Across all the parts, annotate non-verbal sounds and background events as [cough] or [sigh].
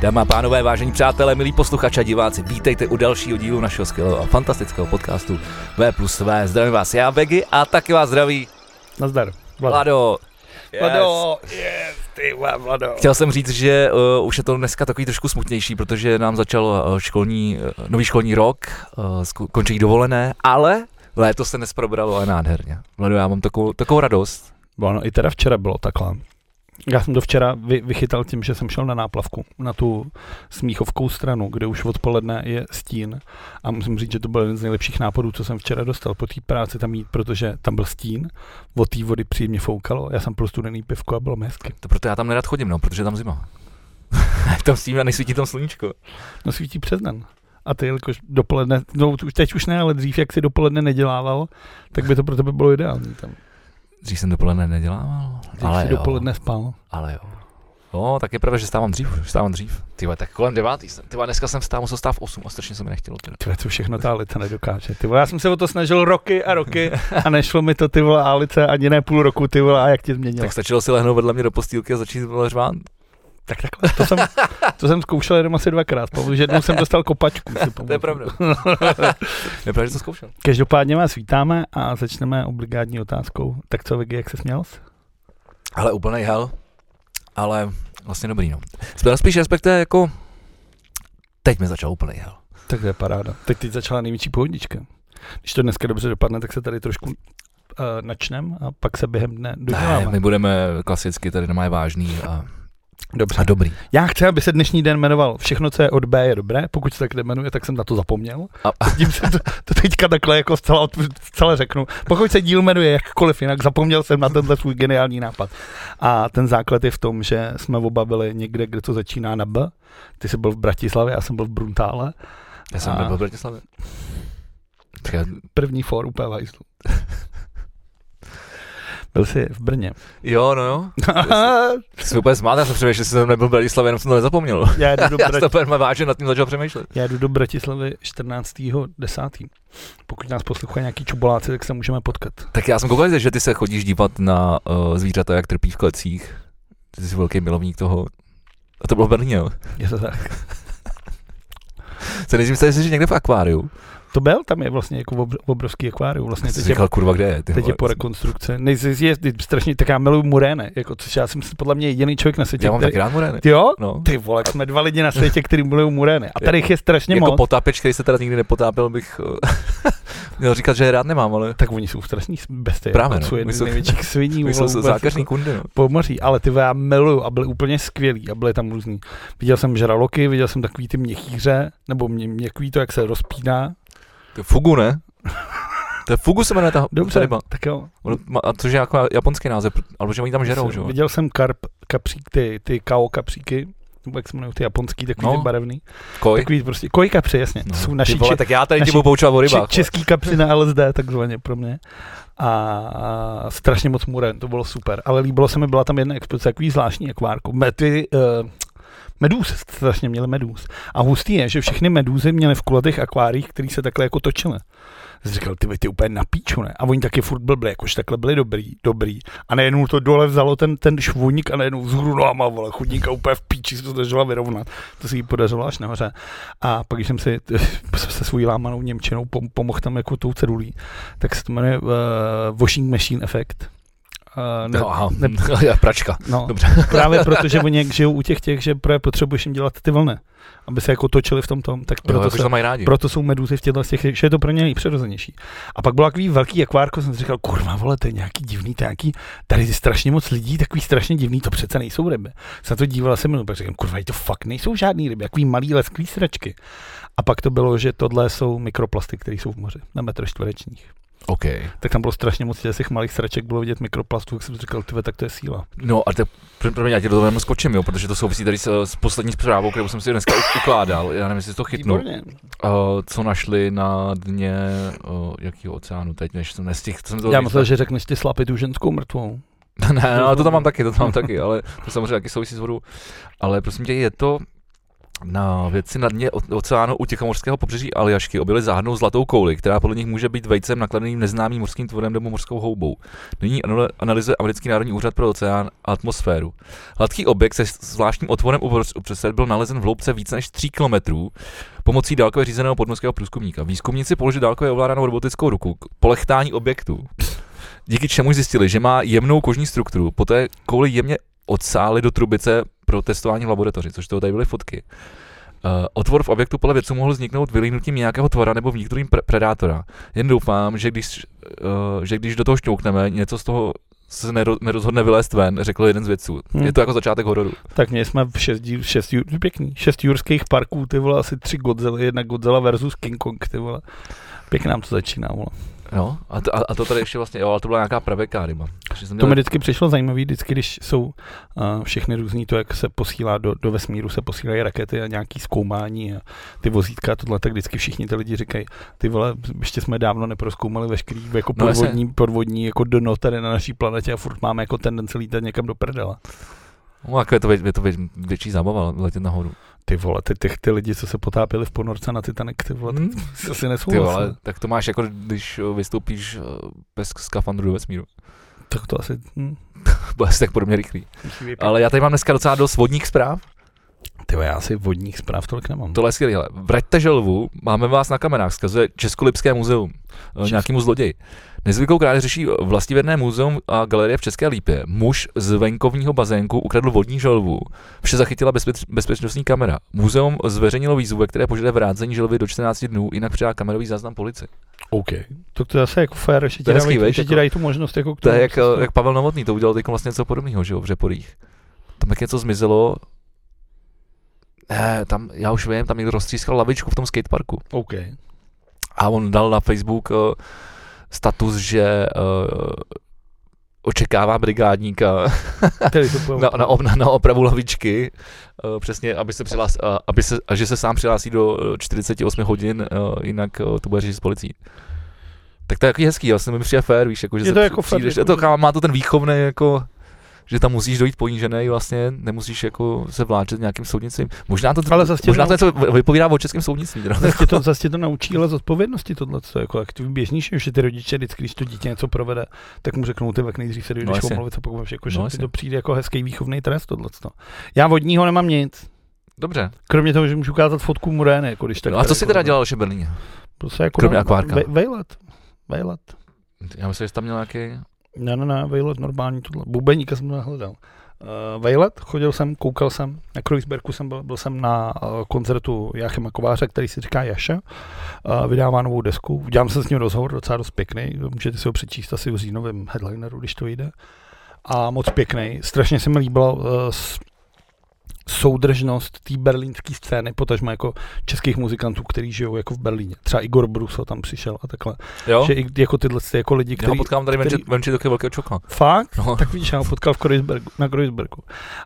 Dámy a pánové, vážení přátelé, milí posluchači a diváci, vítejte u dalšího dílu našeho skvělého a fantastického podcastu V plus V. Zdravím vás já, Begy, a taky vás zdraví Nazdar. Vlado. Yes. Vlado, yes, ty Vlado. Chtěl jsem říct, že uh, už je to dneska takový trošku smutnější, protože nám začal uh, školní, uh, nový školní rok, uh, končí dovolené, ale léto se dnes probralo a nádherně. Vlado, já mám takovou, takovou radost. Ono i teda včera bylo takhle. Já jsem to včera vy, vychytal tím, že jsem šel na náplavku, na tu smíchovkou stranu, kde už odpoledne je stín. A musím říct, že to byl jeden z nejlepších nápadů, co jsem včera dostal po té práci tam jít, protože tam byl stín, od té vody příjemně foukalo, já jsem prostě studený pivko a bylo mi hezky. To proto já tam nerad chodím, no, protože tam zima. [laughs] tam stín a nesvítí tam sluníčko. No svítí přes den. A ty, jelikož dopoledne, no už teď už ne, ale dřív, jak si dopoledne nedělával, tak by to pro tebe bylo ideální tam. Dřív jsem dopoledne nedělával. Dřív ale jo. dopoledne spal. Ale jo. No, tak je pravda, že stávám dřív, že stávám dřív. Ty tak kolem devátý jsem. Ty dneska jsem vstál, musel stát v 8 a strašně se mi nechtělo. Ty co všechno ta Alice nedokáže. Ty já jsem se o to snažil roky a roky a nešlo mi to ty vole Alice ani ne půl roku, ty vole, a jak ti změnilo. Tak stačilo si lehnout vedle mě do postýlky a začít řvát. Tak takhle, to jsem, to jsem zkoušel jenom asi dvakrát, protože jednou jsem dostal kopačku. [laughs] to je pravda. [laughs] je pravda, že to zkoušel. Každopádně vás vítáme a začneme obligátní otázkou. Tak co, Vicky, jak se směl? Ale úplný hell, ale vlastně dobrý, no. Byl spíš respektive jako, teď mi začal úplný hell. Tak to je paráda. Teď teď začala největší pohodička. Když to dneska dobře dopadne, tak se tady trošku uh, načnem a pak se během dne doděláme. Ne, my budeme klasicky tady nemá vážný a Dobře. A dobrý. Já chci, aby se dnešní den jmenoval Všechno, co je od B, je dobré. Pokud se tak jmenuje, tak jsem na to zapomněl. A... Tím se to, to, teďka takhle jako zcela, zcela řeknu. Pokud se díl jmenuje jakkoliv jinak, zapomněl jsem na tenhle svůj geniální nápad. A ten základ je v tom, že jsme oba byli někde, kde to začíná na B. Ty jsi byl v Bratislavě, já jsem byl v Bruntále. Já jsem a... byl v Bratislavě. První for úplně byl jsi v Brně. Jo, no jo. [laughs] Jsi úplně smát, já jsem přemýšlel, že jsem nebyl v Bratislavě, jenom jsem to nezapomněl. Já jdu do Brat... [laughs] já jsem vážně nad tím začal přemýšlet. Já jdu do Bratislavy 14.10. Pokud nás poslouchají nějaký čuboláci, tak se můžeme potkat. Tak já jsem koukal, že ty se chodíš dívat na uh, zvířata, jak trpí v klecích. Ty jsi velký milovník toho. A to bylo v Brně, jo? Je to tak. [laughs] Se nejdřív jsi že někde v akváriu. To byl, tam je vlastně jako obrovský akvárium. Vlastně teď říkal, je, kurva, kde je? Ty teď je po rekonstrukci. Nejsi, je, je strašně, tak já miluju muréne, jako, což já jsem podle mě jediný člověk na světě. Já mám taky rád murény. Jo? No. Ty vole, jsme dva lidi na světě, který milují murény. A tady jich je strašně jako moc. potápěč, který se teda nikdy nepotápěl, bych [laughs] měl říkat, že je rád nemám, ale... Tak oni jsou strašní bestie. Právě, jako, no. jedny z největších [laughs] sviní. My jsou zákazní kundy, no. Po moří, ale ty já miluju a byly úplně skvělí a byly tam různý. Viděl jsem žraloky, viděl jsem takový ty měchýře, nebo mě, měkký to, jak se rozpíná, to je fugu, ne? [laughs] To je fugu se jmenuje ta, Dobře, ryba. tak jo. A což je jako japonský název, ale že oni tam žerou, že Viděl jsem karp, kapřík, ty, ty kao kapříky, nebo jak se jmenují ty japonský, takový no. ty barevný. Koj. Takový prostě, koj kapři, jasně. No. To jsou naši, vole, tak já tady ti budu poučovat o rybách. Či, český kapři na LSD, takzvaně pro mě. A, a strašně moc muren, to bylo super. Ale líbilo se mi, byla tam jedna expozice, takový zvláštní akvárko. Ty, uh, medůz, strašně měli medůz. A hustý je, že všechny medúzy měly v kulatých akváriích, které se takhle jako točily. Říkal, ty ty úplně na píču, ne? A oni taky furt byli, jakož takhle byli dobrý, dobrý. A najednou to dole vzalo ten, ten švůník a najednou vzhůru nohama, vole, chudníka úplně v píči se to držela vyrovnat. To se jí podařilo až nahoře. A pak, když jsem si [laughs] se svou lámanou Němčinou pomohl tam jako tou cedulí, tak se to jmenuje uh, washing machine effect ne, no, aha, ne, [laughs] pračka. No, Dobře. [laughs] právě protože [laughs] oni jak žijou u těch těch, že právě potřebuješ jim dělat ty vlny, aby se jako točili v tom tom, tak proto, jo, jako se, mají rádi. proto jsou meduzy v těchto těch, že je to pro ně nejpřirozenější. A pak byl takový velký akvárko, jsem si říkal, kurva, vole, to je nějaký divný, to je nějaký, tady je strašně moc lidí, takový strašně divný, to přece nejsou ryby. Jsem to díval se mnou, pak říkám, kurva, to fakt nejsou žádný ryby, takový malý lesklý sračky. A pak to bylo, že tohle jsou mikroplasty, které jsou v moři na metr čtverečních. Okay. Tak tam bylo strašně moc těch malých sraček, bylo vidět mikroplastů, jak jsem říkal, tyve, tak to je síla. No a te, pro mě, já tě do toho skočím, jo, protože to souvisí tady s, s poslední zprávou, kterou jsem si dneska ukládal, já nevím, jestli to chytnu. Uh, co našli na dně uh, jakýho oceánu teď, než jsem nestihl. Jsem to já myslel, že řekneš ty slapy tu ženskou mrtvou. [laughs] ne, no, to tam mám taky, to tam mám taky, ale to samozřejmě taky souvisí s vodou. Ale prosím tě, je to, na věci na dně oceánu u Tichomorského pobřeží Aljašky objevili záhadnou zlatou kouli, která podle nich může být vejcem nakladeným neznámým morským tvorem nebo morskou houbou. Nyní analyzuje americký národní úřad pro oceán a atmosféru. Hladký objekt se zvláštním otvorem uprostřed byl nalezen v hloubce více než 3 km pomocí dálkově řízeného podmorského průzkumníka. Výzkumníci položili dálkově ovládanou robotickou ruku k polechtání objektu. Díky čemu zjistili, že má jemnou kožní strukturu, poté kouli jemně odsáli do trubice pro testování v laboratoři, což to tady byly fotky. Uh, otvor v objektu podle vědců mohl vzniknout vylíhnutím nějakého tvora nebo vnitřním pre- predátora. Jen doufám, že když, uh, že když do toho šťoukneme, něco z toho se nero, nerozhodne vylézt ven, řekl jeden z vědců. Hmm. Je to jako začátek hororu. Tak mě jsme v šest, šest, pěkný, šest jurských parků, ty vole, asi tři Godzilla, jedna Godzilla versus King Kong, ty vole. Pěkně nám to začíná, vole. No, a to, a to tady ještě vlastně, jo, ale to byla nějaká pravěká ryba. Měl... To mi vždycky přišlo zajímavé, vždycky, když jsou uh, všechny různý, to, jak se posílá do, do vesmíru, se posílají rakety a nějaký zkoumání a ty vozítka a tohle, tak vždycky všichni ty lidi říkají, ty vole, ještě jsme dávno neproskoumali veškerý jako no, podvodní, no, podvodní jako dno tady na naší planetě a furt máme jako tendenci lítat někam do prdela. No, jako je to, je to větší zábava letět nahoru. Ty vole, ty, ty, ty lidi, co se potápěli v ponorce na Titanic, ty vole, hmm. to si Ty vole, tak to máš jako, když vystoupíš eh, bez skafandru do vesmíru. Tak to asi... Hm. [laughs] Bude asi tak podobně rychlý. Ale já tady mám dneska docela dost vodních zpráv. Ty já asi vodních zpráv tolik nemám. Tohle je skvělé. Vraťte želvu, máme vás na kamerách, zkazuje Českolipské muzeum, eh, Česk... nějakému zloději. Nezvyklou krádež řeší vlastivědné muzeum a galerie v České Lípě. Muž z venkovního bazénku ukradl vodní želvu. Vše zachytila bezpeč, bezpečnostní kamera. Muzeum zveřejnilo výzvu, ve které požaduje vrácení želvy do 14 dnů, jinak přidá kamerový záznam policie. OK. To, to je zase jako fér, že ti, dají, jako- dají tu možnost jako k tomu. To je jak, jak Pavel Novotný, to udělal teď vlastně něco podobného, že jo, v Řeporích. Tam jak něco zmizelo, ne, tam, já už vím, tam někdo roztřískal lavičku v tom skateparku. OK. A on dal na Facebook uh, status, že uh, očekává brigádníka [laughs] na, na, na, na opravu lavičky, uh, přesně, aby se přihlás, uh, aby se, a že se sám přihlásí do 48 hodin, uh, jinak uh, to bude řešit s policií. Tak to je jaký hezký, vlastně mi přijde fér, víš, jako, že je to jako fér, jako, to, má to ten výchovný jako že tam musíš dojít ponížený, vlastně nemusíš jako se vláčet nějakým soudnictvím. Možná to, ale zase možná to něco vypovídá o českém soudnictví. Zase to, [laughs] zase to naučí, ale z odpovědnosti tohle, co jako jak ty běžníš, že ty rodiče vždycky, když to dítě něco provede, tak mu řeknou, ty nejdřív se dojdeš no, omluvit a pokud jako, že no, to přijde jako hezký výchovný trest tohle. Já vodního nemám nic. Dobře. Kromě toho, že můžu ukázat fotku Murény, jako když tak. No a co jsi teda dělal v Berlíně? Prostě jako Kromě akvárka. Vejlet. Vejlet. Já myslím, že jsi tam měl nějaký ne, ne, ne, vejlet normální tohle. Bubeníka jsem to nehledal. Uh, vejlet, chodil jsem, koukal jsem, na Kreuzbergu jsem byl, byl jsem na uh, koncertu Jáchyma Kováře, který si říká Jaša, uh, vydává novou desku, dělám se s ním rozhovor, docela dost pěkný, můžete si ho přečíst asi v říjnovém headlineru, když to jde. A moc pěkný, strašně se mi líbilo uh, soudržnost té berlínské scény, potažmo jako českých muzikantů, kteří žijou jako v Berlíně. Třeba Igor Bruso tam přišel a takhle. Jo? Že i jako tyhle ty jako lidi, kteří... Já potkám tady který... venči taky velkého čoka. Fakt? No. Tak víš, já ho potkal v Kreuzbergu, na Kreuzbergu.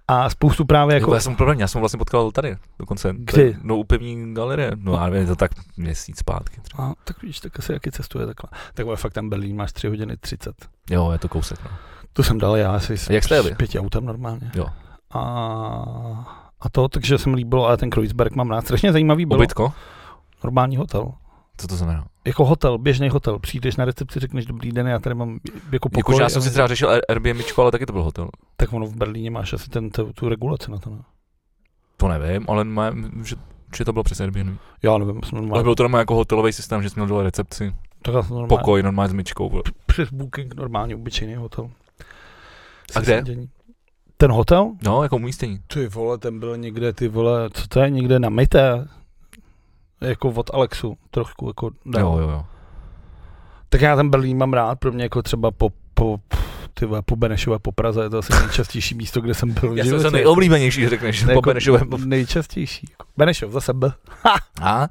A spoustu právě jako... No, já jsem problém, já jsem vlastně potkal tady dokonce. Kdy? No u pevní galerie. No já nevím, to tak měsíc zpátky. Třeba. A, tak víš, tak asi jaký cestuje takhle. Tak fakt tam Berlín máš 3 hodiny 30. Jo, je to kousek. No. To jsem dal já asi s, Jak jste s pěti autem normálně. Jo. A a to, takže se mi líbilo, ale ten Kreuzberg mám rád. Strašně zajímavý bylo. Ubytko? Normální hotel. Co to znamená? Jako hotel, běžný hotel. Přijdeš na recepci, řekneš dobrý den, já tady mám jako pokoj. Jako, já jsem si třeba řešil Airbnb, ale taky to byl hotel. Tak ono v Berlíně máš asi ten, tu, tu regulaci na to, ne? To nevím, ale má, že, že to bylo přes Airbnb. Já nevím. Jsem Ale bylo to normálně jako hotelový systém, že jsi měl dole recepci. Tak normálně. Pokoj normálně s myčkou. Přes booking normálně obyčejný hotel. A kde? Ten hotel? No, jako umístění. Ty vole, ten byl někde, ty vole, co to je, někde na Mité? Jako od Alexu, trošku jako dál. Jo, jo, jo. Tak já ten Berlín mám rád, pro mě jako třeba po, po ty vole, po Benešové po Praze, je to asi nejčastější místo, kde jsem byl. Já jsem nejoblíbenější, řekneš, ne, po jako Benešové. Nejčastější. Jako Benešov, zase B. A? Uh,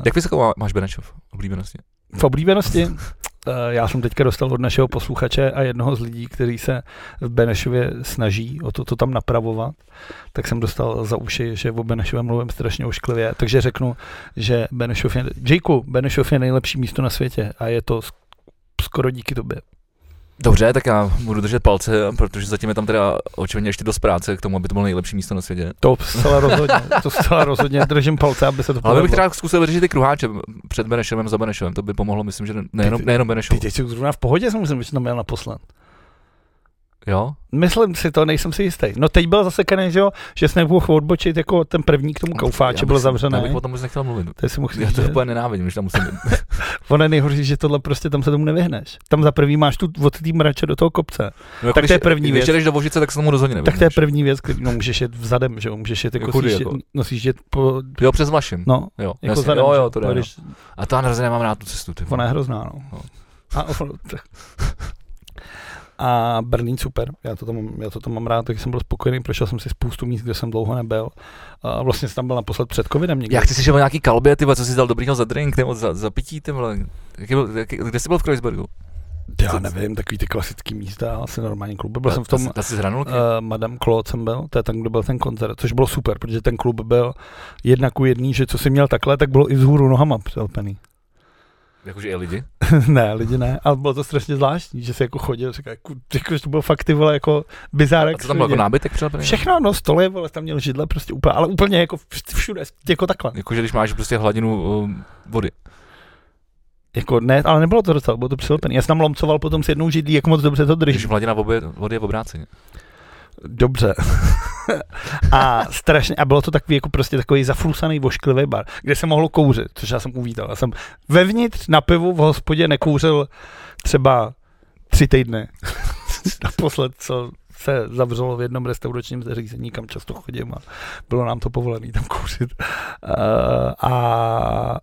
[laughs] Jak vysoko máš Benešov oblíbenosti? V oblíbenosti? [laughs] Eh, já jsem teďka dostal od našeho posluchače a jednoho z lidí, který se v Benešově snaží o to, to tam napravovat, tak jsem dostal za uši, že o Benešově mluvím strašně ošklivě, takže řeknu, že Benešov je, Jakeu, Benešov je nejlepší místo na světě a je to skoro díky tobě. Dobře, tak já budu držet palce, protože zatím je tam teda očividně ještě dost práce k tomu, aby to bylo nejlepší místo na světě. To zcela rozhodně, to zcela rozhodně držím palce, aby se to Ale bych teda zkusil vyřešit ty kruháče před Benešem za Benešem, to by pomohlo, myslím, že nejenom, nejenom Benešem. Ty, ty jsi zrovna v pohodě, jsem musím, že tam měl naposled. Jo? Myslím si to, nejsem si jistý. No teď byl zase kaný, že jo, že jsi nemohl odbočit jako ten první k tomu koufáče, byl zavřený. Já bych o tom vůbec nechtěl mluvit. To si mohl já to úplně nenávidím, že tam musím [laughs] Ono je nejhorší, že tohle prostě tam se tomu nevyhneš. Tam za první máš tu od té mrače do toho kopce. No, jako tak když, to je první když věc. Když do Vožice, tak se tomu rozhodně nevyhneš. Tak to je první věc, který, no můžeš jet vzadem, že jo, můžeš jet jako, Chudy, sížet, jako. nosíš jet po... Jo, přes Vlašim. No, jo, jako jasně, zadem, jo, jo, to jde, no. A to já hrozně nemám rád tu cestu. Ty. Ona je hrozná, no. No. A, [laughs] [laughs] a Berlín super, já to, tam, já to tam mám rád, tak jsem byl spokojený, prošel jsem si spoustu míst, kde jsem dlouho nebyl. A vlastně jsem tam byl naposled před covidem. Jak ty jsi šel o nějaký kalbě, ty co jsi dal dobrýho za drink nebo za, za pití, ty vole. Jaký byl, jaký, kde jsi byl v Kreuzbergu? Já nevím, takový ty klasický místa, asi normální klub. Byl jsem v tom, z hranulky? uh, Madame Claude jsem byl, to je tam, kde byl ten koncert, což bylo super, protože ten klub byl jedna ku jedný, že co si měl takhle, tak bylo i vzhůru nohama přelpený. Jakože i lidi? [laughs] ne, lidi ne, ale bylo to strašně zvláštní, že si jako chodil, říkal, jako, jako, že to bylo fakt ty vole jako bizárek. A co tam bylo jako nábytek přelepený? Všechno, no, stoly, vole, tam měl židle, prostě úplně, ale úplně jako vš- všude, jako takhle. Jakože když máš prostě hladinu uh, vody. Jako ne, ale nebylo to docela, bylo to přilepený. Já jsem tam lomcoval potom s jednou židlí, jak moc dobře to drží. Když hladina vody, vody je v obráceně. Dobře. [laughs] a strašně, a bylo to takový jako prostě takový zaflusaný vošklivý bar, kde se mohlo kouřit, což já jsem uvítal. Já jsem vevnitř na pivu v hospodě nekouřil třeba tři týdny. [laughs] Naposled, co se zavřelo v jednom restauračním zařízení, kam často chodím a bylo nám to povolené tam kouřit. Uh, a,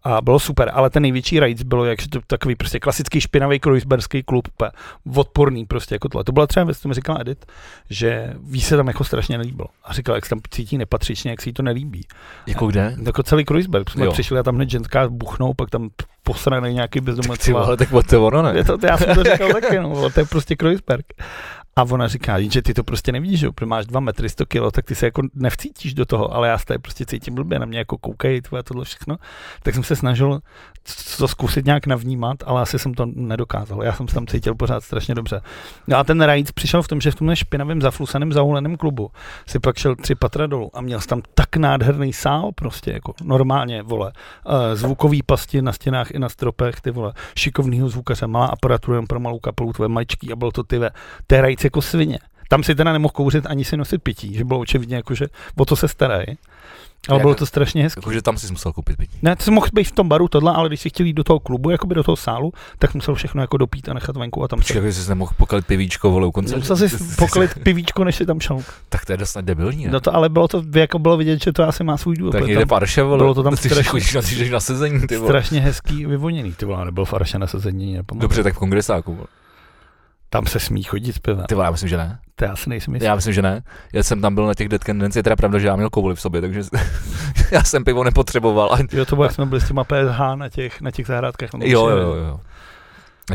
a, bylo super, ale ten největší rajc bylo, jak to takový prostě klasický špinavý kreuzberský klub, odporný prostě jako tohle. To byla třeba věc, to mi říkala Edith, že ví se tam jako strašně nelíbilo. A říkala, jak se tam cítí nepatřičně, jak se jí to nelíbí. Jako kde? Jako celý Kreuzberg, jsme Jo. přišli a tam hned ženská buchnou, pak tam posraný nějaký bezdomovec. Ty vole, tak to ono ne. Je to, já jsem to říkal [laughs] taky, no, to je prostě Kreuzberg. A ona říká, že ty to prostě nevidíš, že protože máš 2 metry 100 kilo, tak ty se jako nevcítíš do toho, ale já se prostě cítím blbě, na mě jako koukají, tvoje tohle všechno. Tak jsem se snažil to zkusit nějak navnímat, ale asi jsem to nedokázal. Já jsem se tam cítil pořád strašně dobře. No a ten Rajc přišel v tom, že v tomhle špinavém, zaflusaném, zahuleném klubu si pak šel tři patra dolů a měl tam tak nádherný sál, prostě jako normálně, vole, eh, zvukový pasti na stěnách i na stropech, ty vole, šikovnýho zvukaře, malá aparatura jen pro malou kapelu, tvoje maličký a bylo to ty ve, Jako svině. Tam si teda nemohl kouřit ani si nosit pití, že bylo očividně jako, že o to se starají. Ale bylo to strašně hezké. Jakože tam jsi musel koupit pití. Ne, ty jsi mohl být v tom baru tohle, ale když si chtěl jít do toho klubu, jakoby do toho sálu, tak musel všechno jako dopít a nechat venku a tam Počkej, jako jsi nemohl pokalit pivíčko, vole, u konce. Musel [laughs] si poklit pivíčko, než si tam šel. Tak to je dost debilní, ne? No to, ale bylo to, jako bylo vidět, že to asi má svůj důvod. tak někde parše, vole. bylo to tam [laughs] ty strašně- chodíš na, ty na sezení, ty vole. strašně hezký vyvoněný. Ty vole, nebyl farše na sezení, nepamatuji. Dobře, tak v kongresáku. vole. Tam se smí chodit s pivem. Ty vole, já myslím, že ne. To já si nejsem jistý. Já myslím, že ne. Já jsem tam byl na těch Dead Candidates, je teda pravda, že já měl kouli v sobě, takže [laughs] já jsem pivo nepotřeboval. A... [laughs] Jo, to bylo, jak jsme byli s těma PSH na těch, na těch zahrádkách. Jo, přijeli. jo, jo. jo.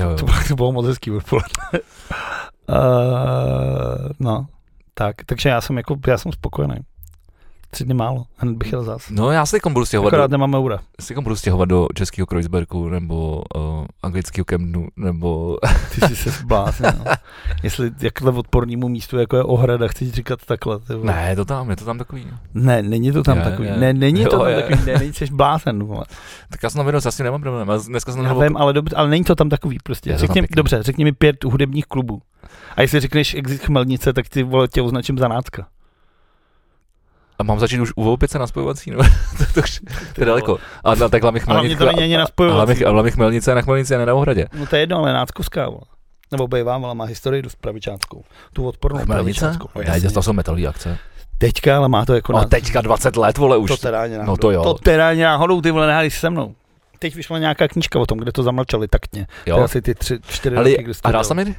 jo, To jo. bylo, to bylo moc hezký odpoledne. [laughs] uh, no, tak, takže já jsem jako, já jsem spokojený. Tři dny málo, hned bych jel zas. No já se teď budu stěhovat, Akorát do, nemám eura. se teď budu stěhovat do českého Kreuzbergu, nebo uh, anglického Kemnu, nebo... [laughs] Ty jsi se zbláznil. no. [laughs] Jestli jakhle odpornému místu, jako je ohrada, chceš říkat takhle. Vole. ne, to tam, je to tam takový. Ne, není to tam Je, takový. je. Ne, není to Jo, tam je. takový. Ne, není jsi blázen. Vole. [laughs] Tak já jsem na zase nemám problém. Já dneska jsem Já vím, ale, dobře, ale není to tam takový prostě. To tam Řekni, dobře, řekni mi pět hudebních klubů. A jestli řekneš exit chmelnice, tak ty vole tě označím za nácka. A mám začít už u Voupice na spojovací, nebo [laughs] to, to, už, to je daleko. A na takhle mi Ale mě to není ale mi chmelnice na chmelnici a ne na ohradě. No to je jedno, ale náckovská. Nebo bývám, ale má historii dost pravičánskou. Tu odpornou Chmelnice? pravičánskou. No, Ne, jasně. to jsou metalové akce. Teďka, ale má to jako No na... teďka 20 let, vole, už. To teda ani náhodou. No to jo. To teda ani náhodou, ty vole, nehádej se mnou. Teď vyšla nějaká knížka o tom, kde to zamlčeli taktně. To jo. asi ty tři, čtyři Ale, roky, kdy to a hrál jsem?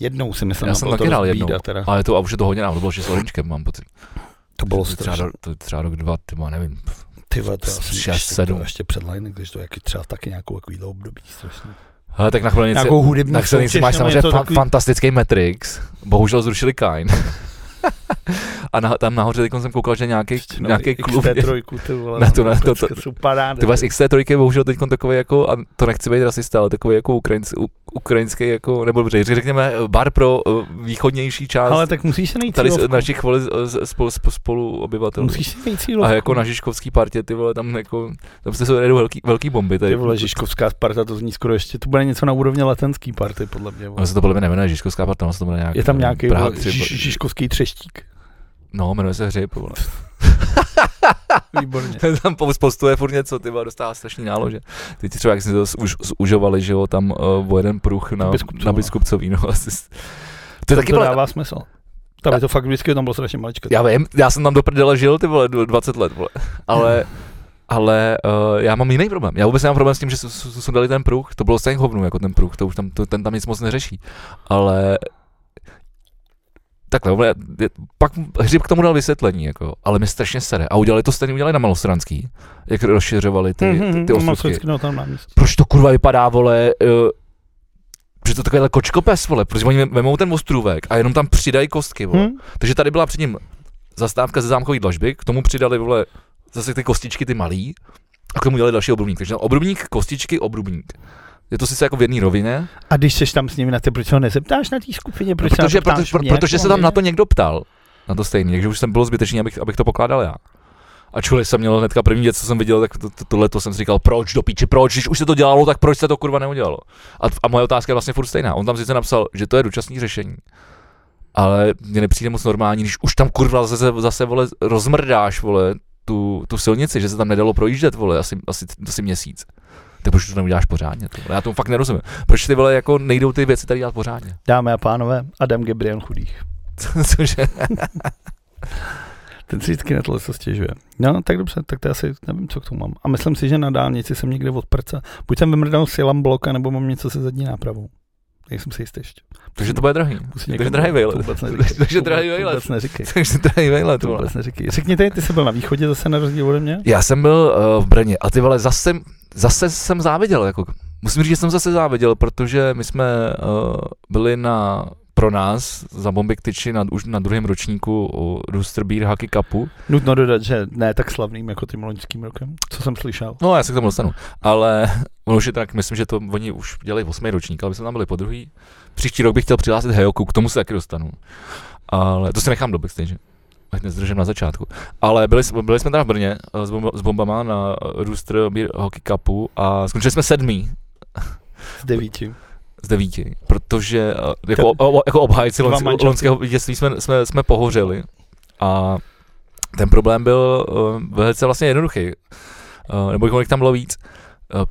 Jednou si myslím, Já a jsem taky to hrál jednou. Teda. Ale to, a už je to hodně to bylo ještě s Orinčkem, mám pocit. To bylo To třeba, do- to je třeba rok dva, ty nevím. Ty vole, to já jsem šest, ještě, sedm. to ještě před Line, když to jaký třeba taky nějakou takovýhle období strašně. Ale tak na Nějakou hudební na soutěž, máš samozřejmě fa- takový- fantastický Matrix. Bohužel zrušili Kain. [laughs] a na, tam nahoře teď jsem koukal, že nějaký, No, nějaký klub. XT3, ty vole, Na to- no, na to- pecka jsou parády. Ty vás XT3 je bohužel teď takový jako, a to nechci být rasista, ale takový jako ukrajinský, ukrajinský jako, nebo dobře, řekněme bar pro uh, východnější část Ale tak musíš se najít tady cílovku. našich vole, spolu, spolu, spolu obyvatel. Musíš si najít cílovku. A jako na Žižkovský partě, ty vole, tam jako, tam se jsou jedou velký, velký bomby. Tady. Ty vole, Žižkovská Sparta, to zní skoro ještě, to bude něco na úrovni letenský party, podle mě. Vole. Ono se to podle mě nemenuje Žižkovská parta, ono se to jmenuje nějak, Je tam nějaký Praha vole, tři- Třeštík. No, jmenuje se Hřib, vole. [laughs] Výborně. [laughs] tam po- postuje furt něco, ty vole, dostává strašný nálože. Teď třeba, jak jsme to už zužovali, že jo, tam uh, o jeden pruh na, na Biskupcový, no. [laughs] asi To je taky to byla, dává smysl. Tam je to fakt vždycky, tam bylo strašně maličko. já vím, já jsem tam do prdele žil, ty vole, 20 let, vole. Ale, ale uh, já mám jiný problém. Já vůbec nemám problém s tím, že jsme dali ten pruh, to bylo stejně hovnu jako ten pruh, to už tam, to, ten tam nic moc neřeší. Ale takhle, je- pak Hřib k tomu dal vysvětlení, jako, ale mi strašně sere. A udělali to stejně udělali na Malostranský, jak rozšiřovali ty, ty, ty osudky. No, tam na místě. Proč to kurva vypadá, vole, uh, že to takovýhle kočkopes, vole, protože oni vemou ten ostrůvek a jenom tam přidají kostky, vole. Hm? Takže tady byla předtím zastávka ze zámkové dlažby, k tomu přidali vole zase ty kostičky, ty malý, a k tomu udělali další obrubník. Takže obrubník, kostičky, obrubník. Je to sice jako v jedné rovině, A když jsi tam s nimi na ty, proč ho nezeptáš na té skupině? Proč no, se na protože, to ptáš protože, mě, protože jako se tam mě? na to někdo ptal, na to stejný, takže už jsem bylo zbytečný, abych, abych to pokládal já. Ačkoliv jsem měl hnedka první věc, co jsem viděl, tak to, to, tohle to jsem si říkal, proč do píči, proč, když už se to dělalo, tak proč se to kurva neudělalo? A, a moje otázka je vlastně furt stejná. On tam sice napsal, že to je dočasné řešení, ale mně nepřijde moc normální, když už tam kurva zase, zase vole, rozmrdáš, vole, tu, tu silnici, že se tam nedalo projíždět, vole, asi, asi, asi měsíc. Tak proč to neuděláš pořádně? To, já tomu fakt nerozumím. Proč ty vole jako nejdou ty věci tady dělat pořádně? Dámy a pánové, Adam Gabriel chudých. [laughs] Cože? Ten si vždycky na tohle se stěžuje. No, tak dobře, tak to asi nevím, co k tomu mám. A myslím si, že na dálnici jsem někde od prca. Buď jsem vymrdal silám bloka, nebo mám něco se zadní nápravou. Nejsem si jistý ještě. Takže to bude drahý. [laughs] Takže drahý vejlet. Takže To drahý vejlet. Vůbec neříkej. Takže drahý vejlet, To vůbec neříkej. Řekněte, ty jsi byl na východě zase na rozdíl ode mě? Já jsem byl uh, v Brně a ty vole, zase, zase jsem záviděl, jako, musím říct, že jsem zase záviděl, protože my jsme uh, byli na, pro nás za Bombik Tyči na, už na druhém ročníku u Rooster Beer Hockey Cupu. Nutno dodat, že ne tak slavným jako tím loňským rokem, co jsem slyšel. No, já se k tomu dostanu. Ale [laughs] ono už je tak, myslím, že to oni už dělají osmý ročník, ale my jsme tam byli po druhý. Příští rok bych chtěl přihlásit Hejoku, k tomu se taky dostanu. Ale to si nechám do backstage. Ať nezdržím na začátku. Ale byli, jsme- byli jsme tam v Brně eh, s, bomba, s bombama na Rooster Beer Hockey Cupu a skončili jsme sedmý Z devíti. z devíti, protože eh, jako, o, jako obhájci loňského vítězství jsme, jsme, jsme pohořeli a ten problém byl uh, velice vlastně jednoduchý, uh, nebo kolik tam bylo víc. Uh,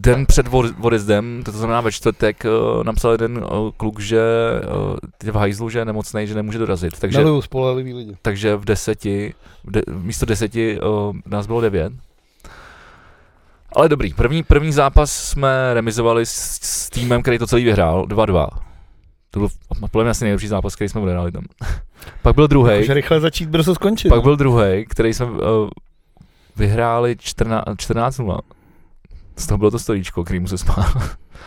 den před odjezdem, to znamená ve čtvrtek, uh, napsal jeden uh, kluk, že uh, je v hajzlu, že je nemocný, že nemůže dorazit. Takže, Miluju spolehlivý lidi. takže v deseti, v de, místo deseti nás bylo devět. Ale dobrý, první, první zápas jsme remizovali s, s týmem, který to celý vyhrál, 2-2. To byl podle mě asi nejlepší zápas, který jsme odehráli tam. [laughs] Pak byl druhý, Jakože rychle začít, brzo skončit. pak byl druhý, který jsme uh, vyhráli 14 14-0. Z toho bylo to storíčko, který mu se smál.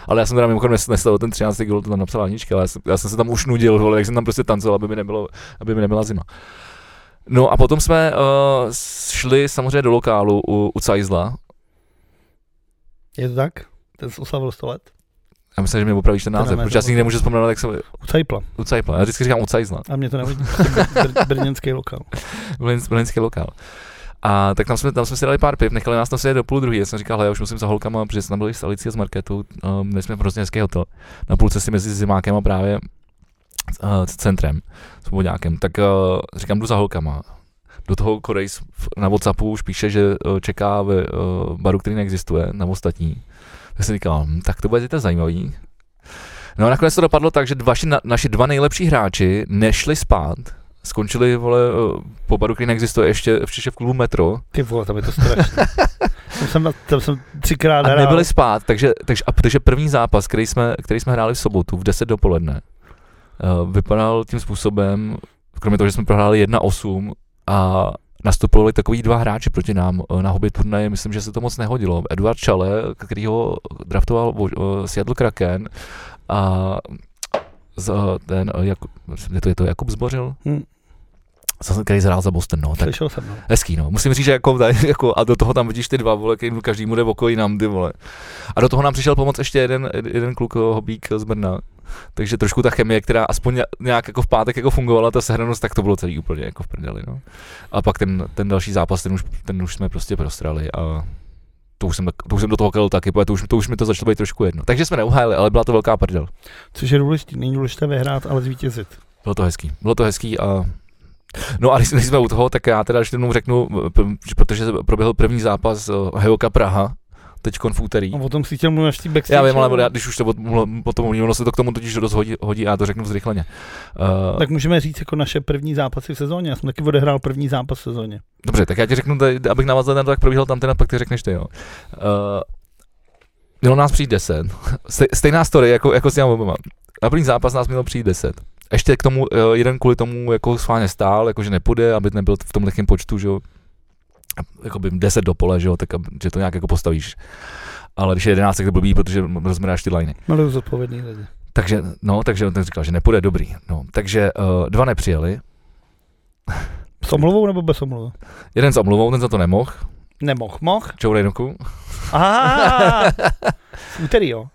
Ale já jsem teda mimochodem nes- nestal ten 13. gol, to tam napsala Anička, ale já jsem, já jsem se tam už nudil, vole, jak jsem tam prostě tancoval, aby mi, nebylo, aby mi nebyla zima. No a potom jsme uh, šli samozřejmě do lokálu u, u Cajzla. Je to tak? Ten oslavil 100 let? Já myslím, že mi opravíš ten název, protože já si nikdy nemůžu vzpomenout, jak se U Cajpla. u Cajpla. Já vždycky říkám u Cajzla, A mě to nevadí. Br- brněnský lokál. [laughs] Brněnský lokál. A tak tam jsme, tam jsme si dali pár piv, nechali nás tam sedět do půl druhý. Já jsem říkal, hele, já už musím za holkama, protože jsme byli s Alicí a z Marketu, um, měli jsme prostě hezký hotel. Na půl cesty mezi Zimákem a právě uh, centrem, svobodňákem. Tak uh, říkám, jdu za holkama. Do toho Korejs v- na Whatsappu už píše, že uh, čeká ve uh, baru, který neexistuje, na ostatní. Tak jsem říkal, hm, tak to bude zítra zajímavý. No a nakonec to dopadlo tak, že dva, na, naši dva nejlepší hráči nešli spát, skončili vole, eh, po baru, který neexistuje, ještě, ještě v klubu Metro Ty vole, tam je to strašné. [laughs] tam, jsem, na- tam jsem třikrát a hrál. nebyli spát, takže, takže, a protože první zápas, který jsme, který jsme hráli v sobotu v 10 dopoledne, uh, vypadal tím způsobem, kromě toho, že jsme prohráli 1-8 a nastupovali takový dva hráči proti nám eh, na hobby turnaji, myslím, že se to moc nehodilo. Eduard Čale, který ho draftoval uh, Seattle Kraken a z, eh, ten, uh, Jakub, je to, je to Jakub Zbořil? Hm. Který zhrál za Boston, no. Tak Slyšel jsem, no. Hezký, no. Musím říct, že jako, jako, a do toho tam vidíš ty dva, vole, který každý mu jde oko jinam, ty vole. A do toho nám přišel pomoct ještě jeden, jeden kluk, hobík z Brna, takže trošku ta chemie, která aspoň nějak jako v pátek jako fungovala, ta sehranost, tak to bylo celý úplně jako v prdeli, no. A pak ten, ten další zápas, ten už, ten už jsme prostě prostrali a to už jsem, to už jsem do toho kal taky, to už, to už mi to začalo být trošku jedno. Takže jsme neuhájili, ale byla to velká prdel. Což je důležité, není důležité vyhrát, ale zvítězit. Bylo to hezký, bylo to hezký a No a když jsme u toho, tak já teda ještě jednou řeknu, protože proběhl první zápas eh, Hejoka Praha, teď v úterý. A o tom si chtěl mluvit až backstage. Já vím, ale já, když už to potom mluvím, ono se to k tomu totiž dost hodí, hodí já to řeknu zrychleně. Uh, tak můžeme říct jako naše první zápasy v sezóně. Já jsem taky odehrál první zápas v sezóně. Dobře, tak já ti řeknu, tady, abych navázal na to, jak probíhal tam ten a pak ty řekneš ty, jo. Uh, mělo nás přijít 10. Stejná story, jako, jako s těmi obama. Na první zápas nás mělo přijít 10. Ještě k tomu, uh, jeden kvůli tomu jako schválně stál, jako že nepůjde, aby nebyl v tom lehkém počtu, že jo jakoby 10 do pole, že, jo, tak že to nějak jako postavíš. Ale když je 11, tak to blbý, protože rozmráš ty liny. Miluju zodpovědný lidi. Takže, no, takže on říkal, že nepůjde, dobrý. No, takže uh, dva nepřijeli. S omluvou nebo bez omluvy? Jeden s omluvou, ten za to nemohl. Nemohl, mohl? Čou Rejnoku. Aha, [laughs] úterý, jo.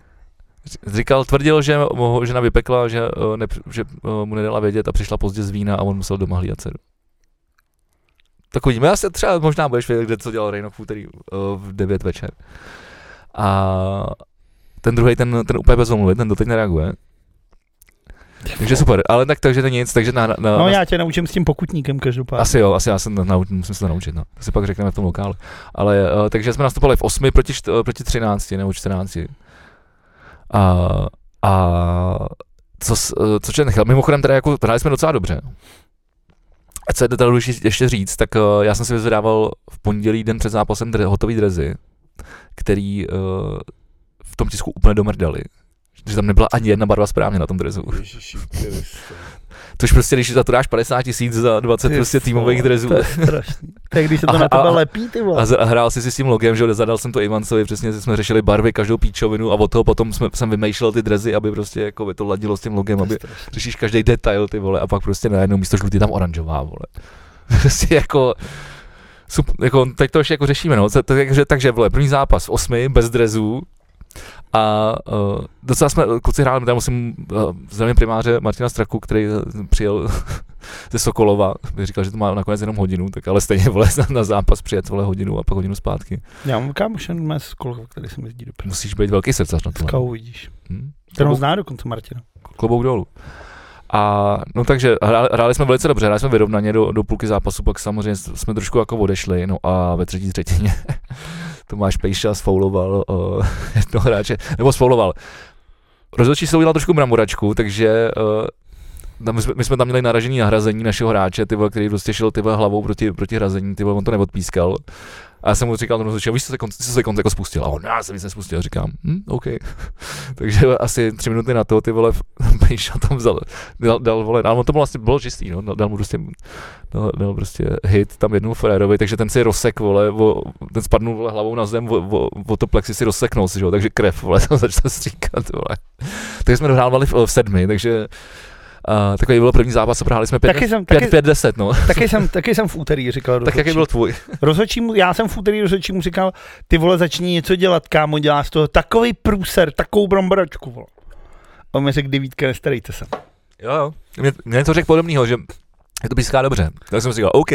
Říkal, tvrdil, že ho žena vypekla, že, uh, ne, že uh, mu nedala vědět a přišla pozdě z vína a on musel doma hlídat dceru. Tak uvidíme, já se třeba možná budeš vědět, kde co dělal Rejno v úterý v 9 večer. A ten druhý, ten, ten úplně bez omluvy, ten doteď nereaguje. Takže super, ale tak takže to nic, takže na, na, No na, já tě naučím s tím pokutníkem každopádně. Asi jo, asi já jsem na, musím se to naučit, no. To si pak řekneme v tom lokále. Ale uh, takže jsme nastupovali v 8 proti, uh, proti 13 nebo 14. A, a co, uh, co člověk nechal, mimochodem teda jako hráli jsme docela dobře. A co je důležité ještě říct, tak uh, já jsem si vyzvedával v pondělí den před zápasem dre, hotový drezy, který uh, v tom tisku úplně domrdali. Že tam nebyla ani jedna barva správně na tom drezu. Tož prostě, když za to dáš 50 tisíc za 20 prostě týmových drezů. To je strašný. Tak když se to a, na tebe lepí, ty vole. A, a, hrál si si s tím logem, že zadal jsem to Ivancovi, přesně jsme řešili barvy, každou píčovinu a od toho potom jsme, jsem vymýšlel ty drezy, aby prostě jako by to ladilo s tím logem, aby strašný. řešíš každý detail, ty vole, a pak prostě najednou místo žlutý tam oranžová, vole. [laughs] prostě jako, super, jako, teď to ještě jako řešíme, no. Takže, takže vole, první zápas v osmi, bez drezů, a uh, docela jsme, kluci hráli, tam musím uh, zdravím primáře Martina Straku, který přijel [laughs] ze Sokolova, bych říkal, že to má nakonec jenom hodinu, tak ale stejně vole [laughs] na zápas přijet vole hodinu a pak hodinu zpátky. Já mám kámoš jen z Sokolova, který se mi jezdí do Musíš být velký srdcař na to. Skou uvidíš. Hmm? Ten ho zná dokonce Martina. Klobouk dolů. A no takže hráli, hráli jsme velice dobře, hráli jsme vyrovnaně do, do půlky zápasu, pak samozřejmě jsme trošku jako odešli, no a ve třetí třetině [laughs] Tomáš Pejša sfouloval uh, [laughs] jednoho hráče, nebo sfouloval. Rozhodčí se udělal trošku mramoračku, takže uh, my jsme, my jsme tam měli naražený nahrazení našeho hráče, ty který prostě šel ty hlavou proti, proti hrazení, ty on to neodpískal. A já jsem mu říkal, no, že víš, co se, kon, co se konc jako spustil. A on, já jsem nic nespustil. Říkám, hm, OK. [laughs] Takže asi tři minuty na to, ty vole, Pejša [laughs] tam vzal, dal, dal vole, ale on to bylo vlastně, bylo čistý, no, dal, mu prostě, dal, dal prostě hit tam jednou Ferrerovi, takže ten si rozsek, vole, vo, ten spadnul vole, hlavou na zem, o to plexi si rozseknul, si, že, takže krev, vole, [laughs] tam začal stříkat, vole. Takže jsme dohrávali v, v sedmi, takže Uh, takový byl první zápas, prohráli jsme 5-10, no. Taky jsem, taky jsem v úterý říkal. [laughs] Tak jaký byl tvůj? Rozhodčímu, já jsem v úterý rozhodčímu říkal, ty vole, začni něco dělat, kámo, děláš z toho takový průser, takovou bromboračku, vole. A on mi řekl, Davidka, nestarejte se. Jo, jo. Mě, mě to řekl podobného, že je to píská dobře. Tak jsem si říkal, OK,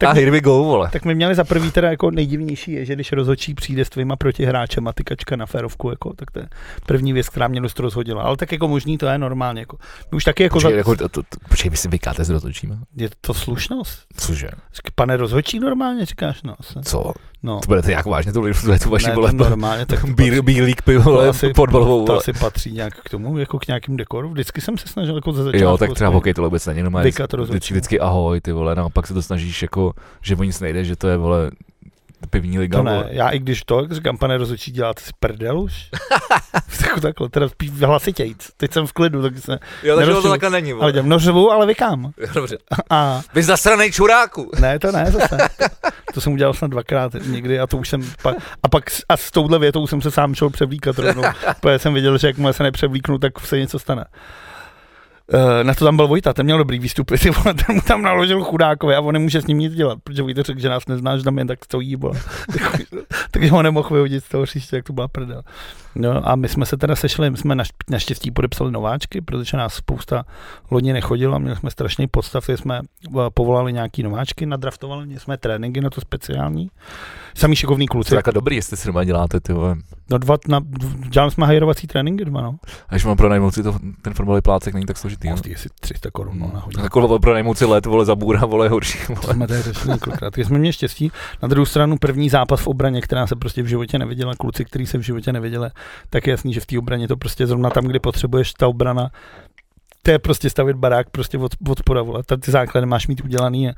tak, a here we go, vole. Tak my měli za prvý teda jako nejdivnější je, že když rozhodčí přijde s tvýma protihráčem a tykačka na férovku, jako, tak to je první věc, která mě dost rozhodila. Ale tak jako možný to je normálně. Jako. My už taky jako... Počkej, za... jako to, to, to, počkej vy si vykáte s rozhodčím. Je to slušnost? Cože? Pane rozhodčí normálně říkáš, no. Se. Co? No. To budete jak vážně, to, to, tu vaši vole, normálně, tak bíl, bílík pivo, podbalovou. To asi patří nějak k tomu, jako k nějakým dekoru. Vždycky jsem se snažil jako ze začátku. Jo, tak třeba hokej to vůbec není, no vždycky, vždycky ahoj, ty vole, no a pak se to snažíš jako, že o nic nejde, že to je, vole, pivní liga. To ne, já i když to, jak říkám, pane rozhodčí, děláte si prdel už? [laughs] tak takhle, teda spíš hlasitějc. Teď jsem v klidu, tak se Jo, takže to takhle není. Ale dělám nořevu, ale vykám. Dobře. A... Vy zasranej čuráku. ne, to ne, zase. To, to, jsem udělal snad dvakrát někdy a to už jsem, pa, a pak a s touhle větou jsem se sám šel převlíkat rovnou, [laughs] protože jsem viděl, že jak se nepřevlíknu, tak se něco stane. Uh, na to tam byl Vojta, ten měl dobrý výstupy, [laughs] si vole, ten mu tam naložil chudákovi a on nemůže s ním nic dělat, protože Vojta řekl, že nás nezná, že tam jen tak stojí, vole. [laughs] takže ho nemohl vyhodit z toho hřiště, jak to byla prdel. No a my jsme se teda sešli, my jsme naš, naštěstí podepsali nováčky, protože nás spousta loni nechodilo, měli jsme strašný podstav, jsme eh, povolali nějaký nováčky, nadraftovali, měli jsme tréninky na to speciální. Samý šikovný kluci. Je dobrý, jestli si doma děláte, ty vole. No dva, na, dělali jsme hajerovací tréninky doma, no. A když mám pronajmout si to, ten fotbalový plácek, není tak složitý. No, no. 300 korun no, na hodinu. Jako pronajmout si let, vole, za bůra, vole, horší. Vole. To jsme tady řešili několikrát. jsme měli štěstí. Na druhou stranu první zápas v obraně, která se prostě v životě neviděla, kluci, kteří se v životě neviděli, tak je jasný, že v té obraně to prostě zrovna tam, kde potřebuješ ta obrana, to je prostě stavit barák prostě od, od spoda, vole. Tady ty základy máš mít udělaný a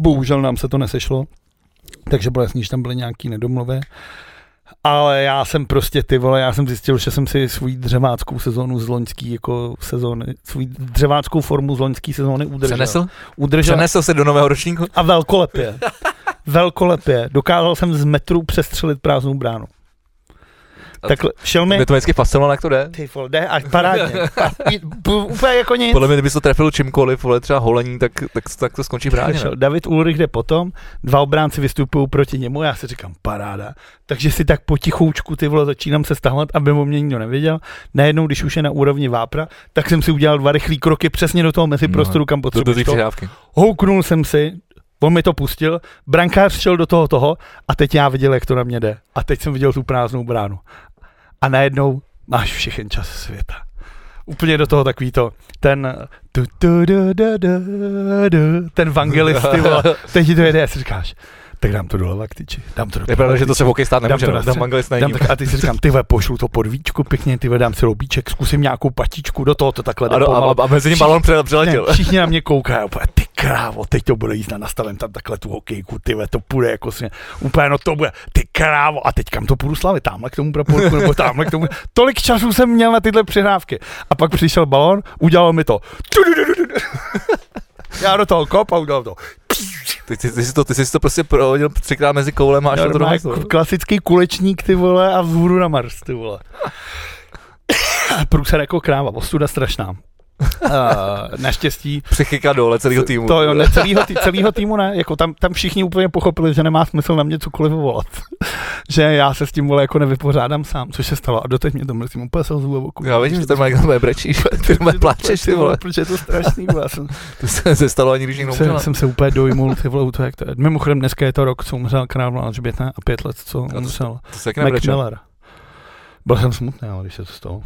bohužel nám se to nesešlo. Takže bylo jasný, že tam byly nějaký nedomluvy. Ale já jsem prostě, ty vole, já jsem zjistil, že jsem si svůj dřeváckou sezónu z loňský jako sezóny, svůj dřeváckou formu z loňský sezóny udržel. Přenesl? Udržel. Přenesl se do nového ročníku? A velkolepě. [laughs] velkolepě. Dokázal jsem z metru přestřelit prázdnou bránu. Tak šel mi... Mě to vždycky fascinovalo, jak to jde. Ty vole, jde až parádně. úplně jako nic. Podle mě, kdyby to trefil čímkoliv, vole, třeba holení, tak, tak, tak to skončí brání. David Ulrich jde potom, dva obránci vystupují proti němu, já si říkám, paráda. Takže si tak potichoučku ty vole začínám se stahovat, aby mu mě nikdo neviděl. Najednou, když už je na úrovni vápra, tak jsem si udělal dva rychlé kroky přesně do toho mezi no, prostoru, kam potřebuji. Do, do Houknul jsem si, On mi to pustil, brankář šel do toho toho a teď já viděl, jak to na mě jde. A teď jsem viděl tu prázdnou bránu a najednou máš všechen čas světa. Úplně do toho takový to, ten ten vangelist, ty vole, [laughs] teď ti to jede si říkáš, tak dám to do Lavaktiči. Dám to do je pravda, že to se v hokej stát nemůže, dám, to dám, dám tak, A ty si říkám, ty pošlu to pod víčku pěkně, ty dám si lobíček, zkusím nějakou patičku, do toho to takhle a, a, a, mezi ním balon přeletěl. Ne, všichni na mě koukají, úplně, ty krávo, teď to bude jízda, nastavím tam takhle tu hokejku, ty to půjde jako si, úplně, no to bude, ty krávo, a teď kam to půjdu slavit, tamhle k tomu prapolku, nebo tamhle k tomu, tolik času jsem měl na tyhle přihrávky. A pak přišel balon, udělal mi to. Já do toho kop a udělal to. Ty, ty, ty, jsi to, ty jsi to prostě prohodil třikrát mezi koulem a až to jako Klasický kulečník, ty vole, a vzhůru na Mars, ty vole. [laughs] Průser jako kráva, ostuda strašná. Uh, naštěstí. Psychika dole celého týmu. To jo, ne, celého, tý, celého týmu ne, jako tam, tam všichni úplně pochopili, že nemá smysl na mě cokoliv volat. [laughs] že já se s tím vole jako nevypořádám sám, což se stalo a doteď mě to mrzí, úplně se ozvu oku. Já vidím, že to má jako brečíš, ty má pláčeš, ty vole. Protože je to strašný, vole. Jsem, to se, se stalo ani když někdo jsem, jsem se úplně dojmul, ty vole, to jak to je. Mimochodem dneska je to rok, co umřel král Alžběta a pět let, co umřel Mac Miller. Byl jsem smutný, ale když se to stalo.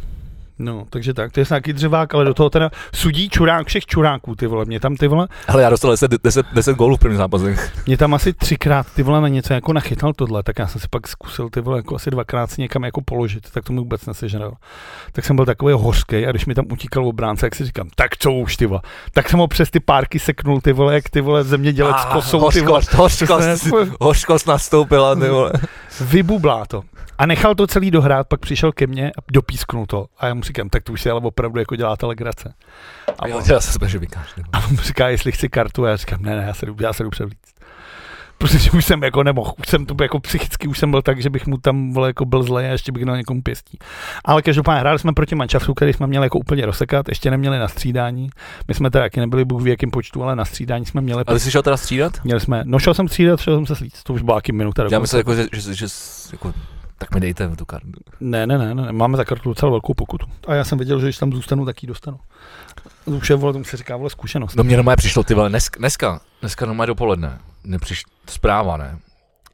No, takže tak, to je nějaký dřevák, ale do toho teda sudí čurák všech čuráků, ty vole, mě tam ty vole. Ale já dostal 10, 10, 10 gólů v prvním zápase. Mě tam asi třikrát ty vole na něco jako nachytal tohle, tak já jsem si pak zkusil ty vole jako asi dvakrát si někam jako položit, tak to mi vůbec nesežral. Tak jsem byl takový hořký a když mi tam utíkal obránce, jak si říkám, tak co už ty vole. Tak jsem ho přes ty párky seknul ty vole, jak ty vole zemědělec ah, kosou ty vole. Hořkost, hořkost nastoupila ty vole. Vybublá to. A nechal to celý dohrát, pak přišel ke mně a dopísknul to. A já mu říkám, tak to už si ale opravdu jako děláte legrace. A jo, on, já se že vykáš. A on říká, jestli chci kartu, a já říkám, ne, ne, já se jdu, já se jdu převlíct. Protože už jsem jako nemohl, už jsem to jako psychicky, už jsem byl tak, že bych mu tam vole, jako byl zlej a ještě bych na někomu pěstí. Ale každopádně hráli jsme proti Mančavsu, který jsme měli jako úplně rozsekat, ještě neměli na střídání. My jsme teda taky nebyli Bůh v jakém počtu, ale na střídání jsme měli. Ale jsi šel teda střídat? Měli jsme, no šel jsem střídat, šel jsem se slít, to už byla minuta. Já myslím, jako, že, že, že, jako tak mi dejte tu kartu. Ne, ne, ne, ne, máme za kartu docela velkou pokutu. A já jsem věděl, že když tam zůstanu, tak ji dostanu. Už je, vole, tomu se říká, vole, zkušenost. No mě normálně přišlo, ty vole, dneska, dneska, dneska normálně dopoledne, nepřiš, zpráva, ne,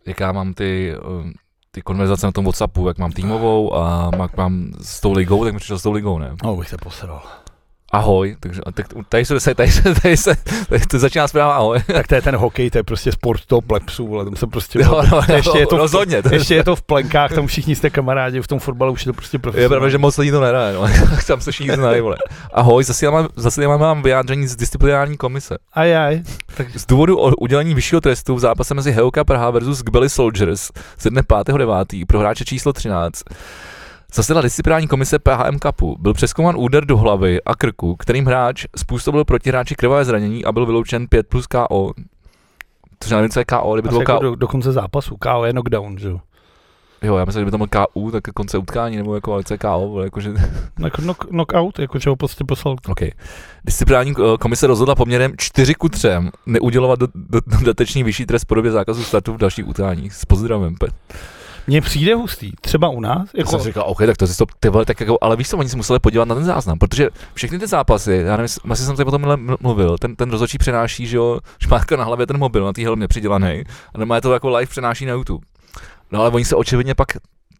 jak já mám ty, eh, ty konverzace na tom Whatsappu, jak mám týmovou a jak mám s tou ligou, tak mi přišlo s tou ligou, ne? No, bych se posral ahoj, takže tak, tady se, tady se, tady se, tady se začíná zpráva ahoj. [laughs] Tak to je ten hokej, to je prostě sport toho plepsu, ale tam se prostě, no, no, ještě, je to v, rozhodně, to ještě je to v plenkách, tam všichni jste kamarádi, v tom fotbalu už je to prostě profesionální. Je pravda, že moc lidí to nehraje, no. [laughs] tam se všichni znají, vole. Ahoj, zase mám, zase mám, mám vyjádření z disciplinární komise. Aj, aj. Tak... Z důvodu udělení vyššího trestu v zápase mezi Heuka Praha versus Gbeli Soldiers ze dne 5.9. pro hráče číslo 13 Zasedla disciplinární komise PHM Cupu. Byl přeskouman úder do hlavy a krku, kterým hráč způsobil protihráči krvavé zranění a byl vyloučen 5 plus KO. Což nevím, co je KO, kdyby to bylo jako KO. Do, do konce zápasu. KO je knockdown, že jo? Jo, já myslím, že by tam byl KU, tak konce utkání, nebo jako ale KO, jakože... [laughs] Knock, knock, knockout, jakože ho prostě poslal. OK. Disciplinární eh, komise rozhodla poměrem 4 ku 3 neudělovat dodatečný vyšší trest v podobě zákazu startu v dalších utkáních. S pozdravem. Mně přijde hustý, třeba u nás. Jako... jsem říkal, OK, tak to si to, ty vole, tak jako, ale víš co, oni se museli podívat na ten záznam, protože všechny ty zápasy, já nevím, asi jsem tady potom mluvil, ten, ten rozhodčí přenáší, že jo, [laughs] šmátka na hlavě ten mobil na té helmě přidělaný, a nemá to jako live přenáší na YouTube. No ale oni se očividně pak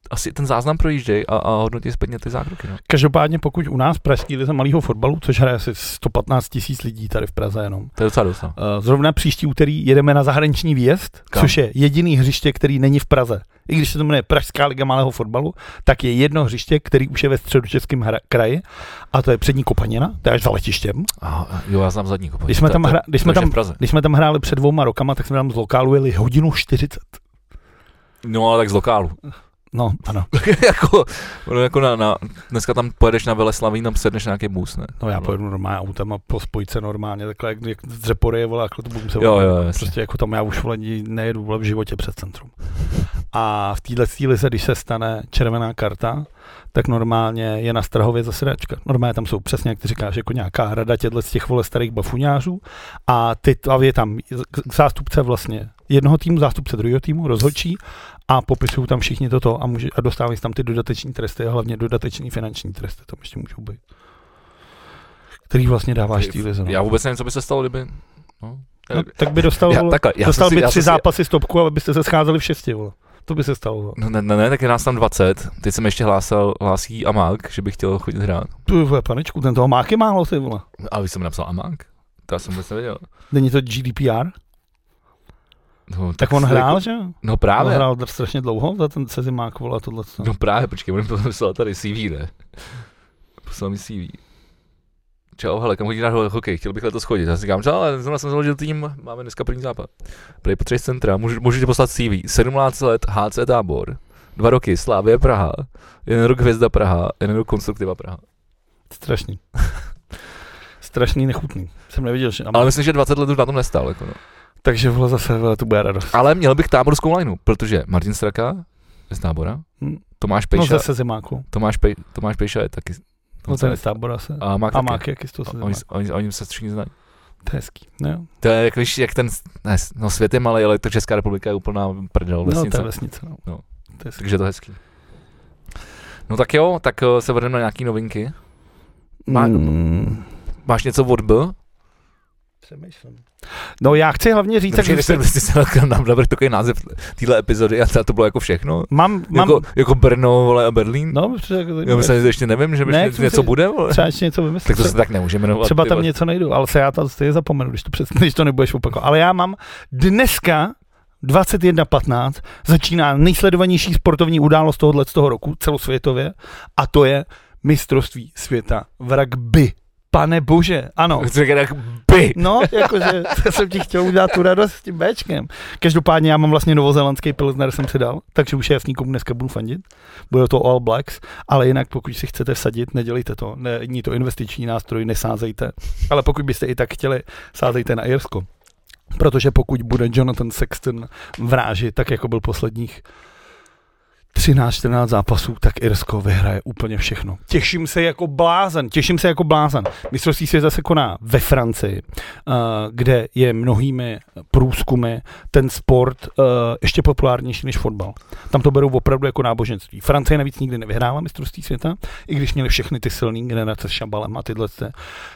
asi ten záznam projíždějí a, a hodnotí zpětně ty zákroky. No. Každopádně pokud u nás pražský lize malého fotbalu, což hraje asi 115 tisíc lidí tady v Praze jenom. To je docela dost. No. Uh, zrovna příští úterý jedeme na zahraniční výjezd, Kam? což je jediný hřiště, který není v Praze. I když se to jmenuje Pražská liga malého fotbalu, tak je jedno hřiště, který už je ve středočeském hra- kraji a to je přední Kopanina, to je až za letištěm. A, jo, já znám zadní Kopanina. Když jsme, tam, hra, když, jsme tam, když jsme tam hráli před dvouma rokama, tak jsme tam z lokálu jeli hodinu 40. No, ale tak z lokálu. No, ano. [laughs] jako, jako na, na, dneska tam pojedeš na Veleslaví, tam sedneš nějaký bus, ne? No já pojedu normálně autem a po spojce normálně, takhle jak, jak z Řepory, vole, jako to budu se jo, jo, Prostě jako tam já už vole, nejedu vole, v životě před centrum. A v téhle lize, když se stane červená karta, tak normálně je na Strahově zasedačka. Normálně tam jsou přesně, jak ty říkáš, jako nějaká rada těchto z těch vole starých bafuňářů a ty je tam zástupce vlastně jednoho týmu, zástupce druhého týmu, rozhodčí a popisují tam všichni toto a, může, a dostávají tam ty dodateční tresty a hlavně dodateční finanční tresty tam ještě můžou být. Který vlastně dáváš té lize. No. Já vůbec nevím, co by se stalo, kdyby... No. No, tak by dostal, já, takhle, já dostal si, by tři zápasy stopku, abyste se scházeli v šesti. Vole. To by se stalo. No ne, ne, ne, tak je nás tam 20. Teď jsem ještě hlásal, hlásí Amák, že bych chtěl chodit hrát. Tu vole, panečku, ten toho Amák je málo, ty vole. Ale vy jsem napsal Amák? To já jsem vůbec nevěděl. Není to GDPR? No, tak, tak on hrál, jako, že? No právě. On hrál strašně dlouho, za ten Cezimák, vole, tohle. No právě, počkej, on poslal tady CV, ne? Poslal mi CV. Čau, hele, kam chodí hrát hokej, chtěl bych letos chodit. Já si říkám, ale zrovna jsem založil tým, máme dneska první západ. Prý potřebuješ centra, můžu, můžete poslat CV. 17 let, HC Tábor, dva roky, Slávě Praha, jeden rok Hvězda Praha, jeden rok Konstruktiva Praha. Strašný. [laughs] Strašný, nechutný. Jsem neviděl, že... Ale myslím, že 20 let už na tom nestál. Jako no. Takže vole zase vole, to bude radost. Ale měl bych táborskou lineu, protože Martin Straka z tábora, hmm. Tomáš Pejša. No zase zimáku. Tomáš, Pej, Tomáš Pejša je taky. No ten je z tábora se. A Mák, a Mák jaký z toho se oni, oni, oni, se všichni znají. To je hezký, no. To je jak, víš, jak ten, ne, no svět je malý, ale to Česká republika je úplná prdel vesnice. No to je vesnice, no. no. To je Takže to je hezký. No tak jo, tak uh, se vrhneme na nějaký novinky. Má, mm. Máš něco od B? Přemýšlím. No já chci hlavně říct, že jste se nám navrhl takový název téhle epizody a to bylo jako všechno. Mám, mám... Jako, jako Brno vole, a Berlín? No, protože... Já myslím, že ještě nevím, že ne, něco si... bude. Vole. Třeba ještě něco vymyslet. Tak to se tak nemůže jmenovat. Třeba tam něco nejdu, ale se já to stejně zapomenu, když to, přes, když to nebudeš opakovat. Ale já mám dneska 21.15 začíná nejsledovanější sportovní událost tohohle z toho roku celosvětově a to je mistrovství světa v rugby. Pane bože, ano. Tak by. No, jakože jsem ti chtěl udělat tu radost s tím Bčkem. Každopádně já mám vlastně novozelandský pilsner jsem si dal, takže už je jasný, komu dneska budu fandit. Bude to All Blacks, ale jinak pokud si chcete vsadit, nedělejte to. Není to investiční nástroj, nesázejte. Ale pokud byste i tak chtěli, sázejte na Irsko. Protože pokud bude Jonathan Sexton vrážit, tak jako byl posledních 13-14 zápasů, tak Irsko vyhraje úplně všechno. Těším se jako blázen, těším se jako blázen. Mistrovství světa se koná ve Francii, uh, kde je mnohými průzkumy ten sport uh, ještě populárnější než fotbal. Tam to berou opravdu jako náboženství. Francie navíc nikdy nevyhrála mistrovství světa, i když měli všechny ty silné generace s Šabalem a tyhle.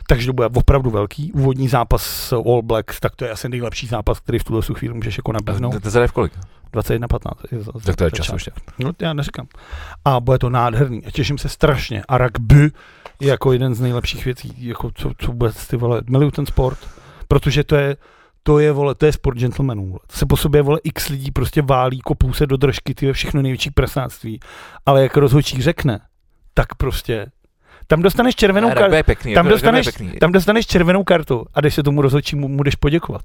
Takže to bude opravdu velký. Úvodní zápas s All Blacks, tak to je asi nejlepší zápas, který v tuhle chvíli můžeš jako nabídnout. To je v kolik? 21.15. Tak to je čas ještě. No, já neříkám. A bude to nádherný. A těším se strašně. A rugby je jako jeden z nejlepších věcí, jako co, co vůbec ty vole, miluju ten sport, protože to je, to je, vole, to je sport gentlemanů. Vole. Se po sobě, vole, x lidí prostě válí, kopou se do držky, ty všechno největší presáctví. Ale jak rozhodčí řekne, tak prostě tam dostaneš červenou kartu. Tam, jako dostaneš, tam dostaneš červenou kartu a když se tomu rozhodčímu mu jdeš poděkovat.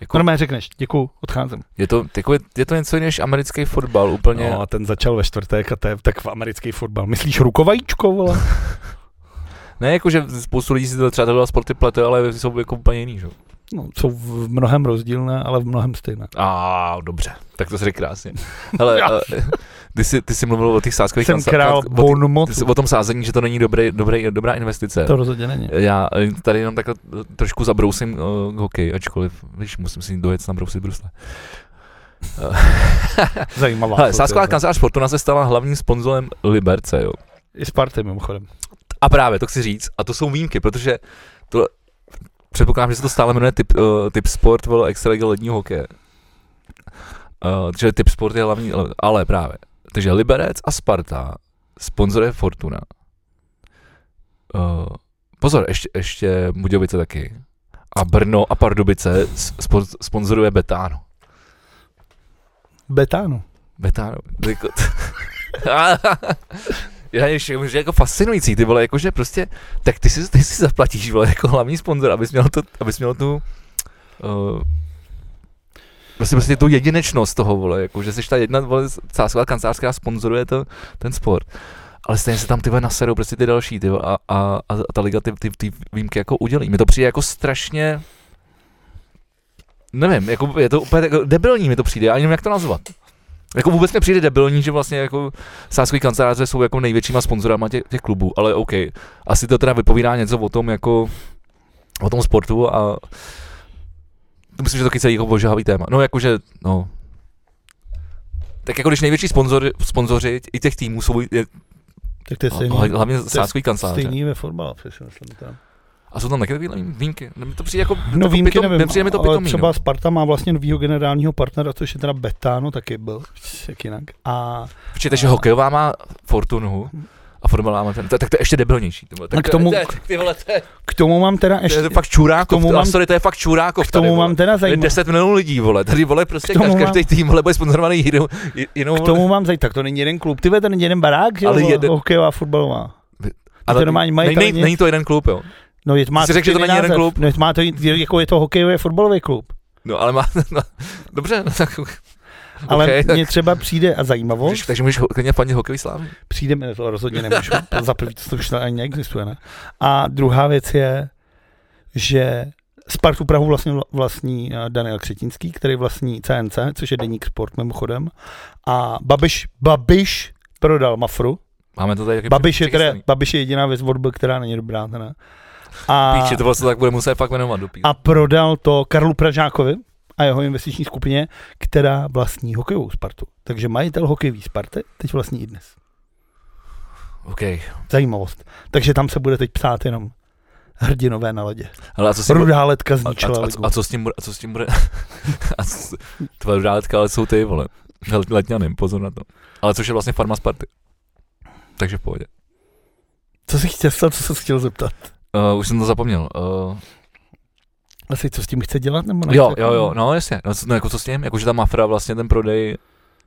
Jako, Normálně řekneš, děkuju, odcházím. Je to, jako, je to něco než americký fotbal úplně. No a ten začal ve čtvrtek a to je tak v americký fotbal. Myslíš rukovajíčko, vole? [laughs] ne, jakože spoustu lidí si to třeba tohle sporty plete, ale jsou jako úplně jiný, že? No, jsou v mnohem rozdílné, ale v mnohem stejné. A dobře, tak to se krásně. Hele, [laughs] uh, ty, jsi, ty jsi mluvil o těch sázkových Jsem král o, ty, o tom sázení, že to není dobrý, dobrý, dobrá investice. To rozhodně není. Já eh, tady jenom takhle trošku zabrousím uh, hokej, ačkoliv, víš, musím si dojet nabrousit brusle. [laughs] Zajímavá. Hele, sázková kancelář Fortuna se stala hlavním sponzorem Liberce, jo. I Sparty mimochodem. A právě, to chci říct. A to jsou výjimky, protože to, předpokládám, že se to stále jmenuje typ, uh, typ sport, vole, extraliga ledního hokeje. Uh, takže typ sport je hlavní, ale právě. Takže Liberec a Sparta sponzoruje Fortuna. Uh, pozor, ještě, ještě Budějovice taky. A Brno a Pardubice sponzoruje Betáno. Betáno? Betáno. Jako [laughs] já ještě že jako fascinující, ty vole, jakože prostě, tak ty si, ty si zaplatíš, vole, jako hlavní sponzor, abys měl, to, abys měl tu, uh, Prostě, prostě tu jedinečnost toho, vole, jako, že jsi ta jedna, vole, sásková kancelář, která sponzoruje to, ten sport. Ale stejně se tam ty naserou prostě ty další, ty a, a, a, ta liga ty, ty, ty výjimky jako udělí. Mi to přijde jako strašně, nevím, jako je to úplně jako debilní mi to přijde, já nevím, jak to nazvat. Jako vůbec mi přijde debilní, že vlastně jako sáskový kanceláře jsou jako největšíma sponzorama těch, těch klubů, ale OK. Asi to teda vypovídá něco o tom jako o tom sportu a myslím, že to celý jako božávý téma. No jakože, no. Tak jako když největší sponzor, sponzoři i těch týmů jsou je, tak to je stejný, hlavně sáskový kanceláře. Stejný ve fotbale, přesně myslím tam. A jsou tam taky takové výjimky? To přijde jako, no výjimky pitom, nevím, mi to pitomí, třeba no. Sparta má vlastně novýho generálního partnera, což je teda Betano, taky byl, jak jinak. A, Počkejte, že hokejová má Fortunu a fotbalová má ten, tak to je ještě debilnější. Tak k tomu, ty vole, to je, k tomu mám teda ještě... To je fakt čurákov, k tomu mám, sorry, to je fakt čurákov. K tomu mám teda zajímavé. 10 milionů lidí, vole, tady vole prostě každý, mám, každý tým, vole, bude sponzorovaný jinou, jinou K tomu mám zajímavé, tak to není jeden klub, ty to není jeden barák, že ale jeden... hokejová, fotbalová. Ale to normálně mají není, není to jeden klub, jo. No, je, má Jsi řekl, že to není jeden klub? No, má to, jako je to hokejový fotbalový klub. No, ale má, [laughs] no, dobře, no, tak ale okay, mně tak... třeba přijde a zajímavost. Můžeš, takže můžeš klidně fandit hokejový slávy. Přijde mi to rozhodně nemůžu. [laughs] Za první to už ani neexistuje, ne? A druhá věc je, že Spartu Prahu vlastně vlastní eh, Daniel Křetinský, který vlastní CNC, což je deník sport mimochodem. A Babiš, Babiš prodal Mafru. Máme to tady Babiš je, teda, Babiš je jediná věc od která není dobrá. Teda. A, Píči, to vlastně tak bude muset fakt jmenovat. Dopít. A prodal to Karlu Pražákovi a jeho investiční skupině, která vlastní hokejovou Spartu. Takže majitel hokejový Sparty teď vlastní i dnes. OK. Zajímavost. Takže tam se bude teď psát jenom hrdinové na ledě. Ale a co rudá letka zničila a, a, a, a, co s tím bude? A co s tím bude? [laughs] a co, tvoje rudá letka, ale jsou ty, vole. Letňanem, pozor na to. Ale což je vlastně farma Sparty. Takže v pohodě. Co jsi chtěl, co jsi chtěl zeptat? Uh, už jsem to zapomněl. Uh, asi co s tím chce dělat? Nebo jo, jo, jo, no jasně. No, no jako co s tím? Jakože ta Mafra vlastně ten prodej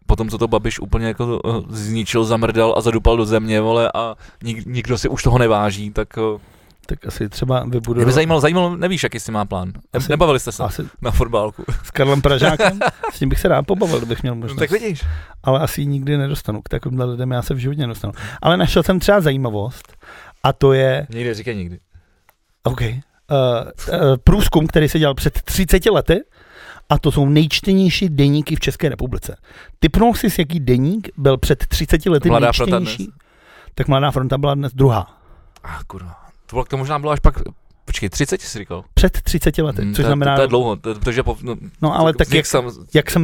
potom co to Babiš úplně jako uh, zničil, zamrdal a zadupal do země, vole, a nik, nikdo si už toho neváží, tak... Uh, tak asi třeba vybudovat... Mě by zajímalo, zajímalo, nevíš, jaký jsi má plán. Asi, Nebavili jste se asi, na fotbálku. S Karlem Pražákem? [laughs] s tím bych se rád pobavil, kdybych měl možnost. No, tak vidíš. Ale asi nikdy nedostanu. K takovýmhle lidem já se v životě nedostanu. Ale našel jsem třeba zajímavost a to je... Nikdy říkej nikdy. OK. Uh, uh, průzkum, který se dělal před 30 lety, a to jsou nejčtenější deníky v České republice. Typnul jsi, jaký deník byl před 30 lety Mladá nejčtenější? Tak Mladá fronta byla dnes druhá. A ah, kurva. To, bylo, to možná bylo až pak, počkej, 30 jsi říkal? Před 30 lety, hmm, což to, znamená... To, je dlouho, to, protože... Po, no, no ale tak jak, sam, jak, se,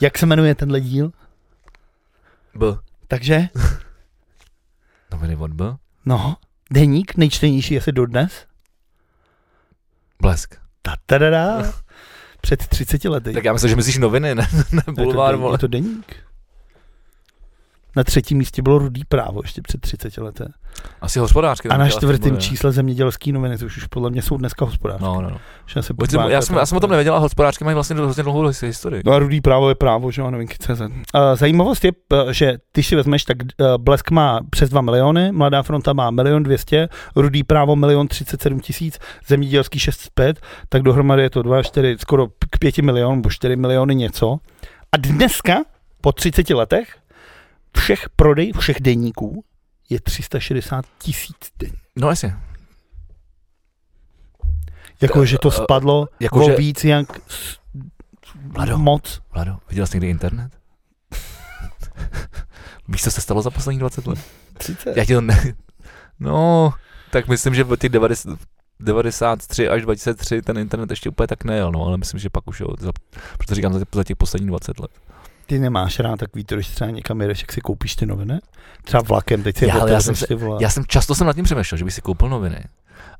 jak se jmenuje tenhle díl? B. Takže? [laughs] Noviny od B? No, deník nejčtenější asi dodnes. Blesk. Ta-ta-da-da. Před 30 lety. Tak já myslím, že myslíš noviny, ne, [laughs] ne bulvár, je to, je to deník. Na třetím místě bylo Rudý právo ještě před 30 lety. Asi hospodářky. A na čtvrtém čísle zemědělský noviny, což už podle mě jsou dneska hospodářské. No, no, no. Já, se já, já, jsem, já jsem o tom nevěděl, a hospodářky mají vlastně hrozně dlouhou historii. No a Rudý právo je právo, že jo, nevím, CZ. Zajímavost je, že ty si vezmeš, tak uh, Blesk má přes 2 miliony, Mladá fronta má milion 200, Rudý právo milion 37 tisíc, zemědělský 605, tak dohromady je to 2, 4, skoro k 5 milionům, nebo 4 miliony něco. A dneska, po 30 letech, všech prodej všech deníků je 360 tisíc den. No jasně. Jako, že to spadlo jako, že... víc jak Vlado, moc. Vlado, viděl jsi někdy internet? [laughs] Víš, co se stalo za poslední 20 let? 30. Já ti to ne... No, tak myslím, že od těch 90, 93 až 23 ten internet ještě úplně tak nejel, no, ale myslím, že pak už jo, za, proto říkám za, za těch posledních 20 let. Ty nemáš rád takový to, když třeba někam jedeš, jak si koupíš ty noviny? Třeba vlakem, teď si Já, ale já jsem, ty vole. já jsem často jsem nad tím přemýšlel, že bych si koupil noviny,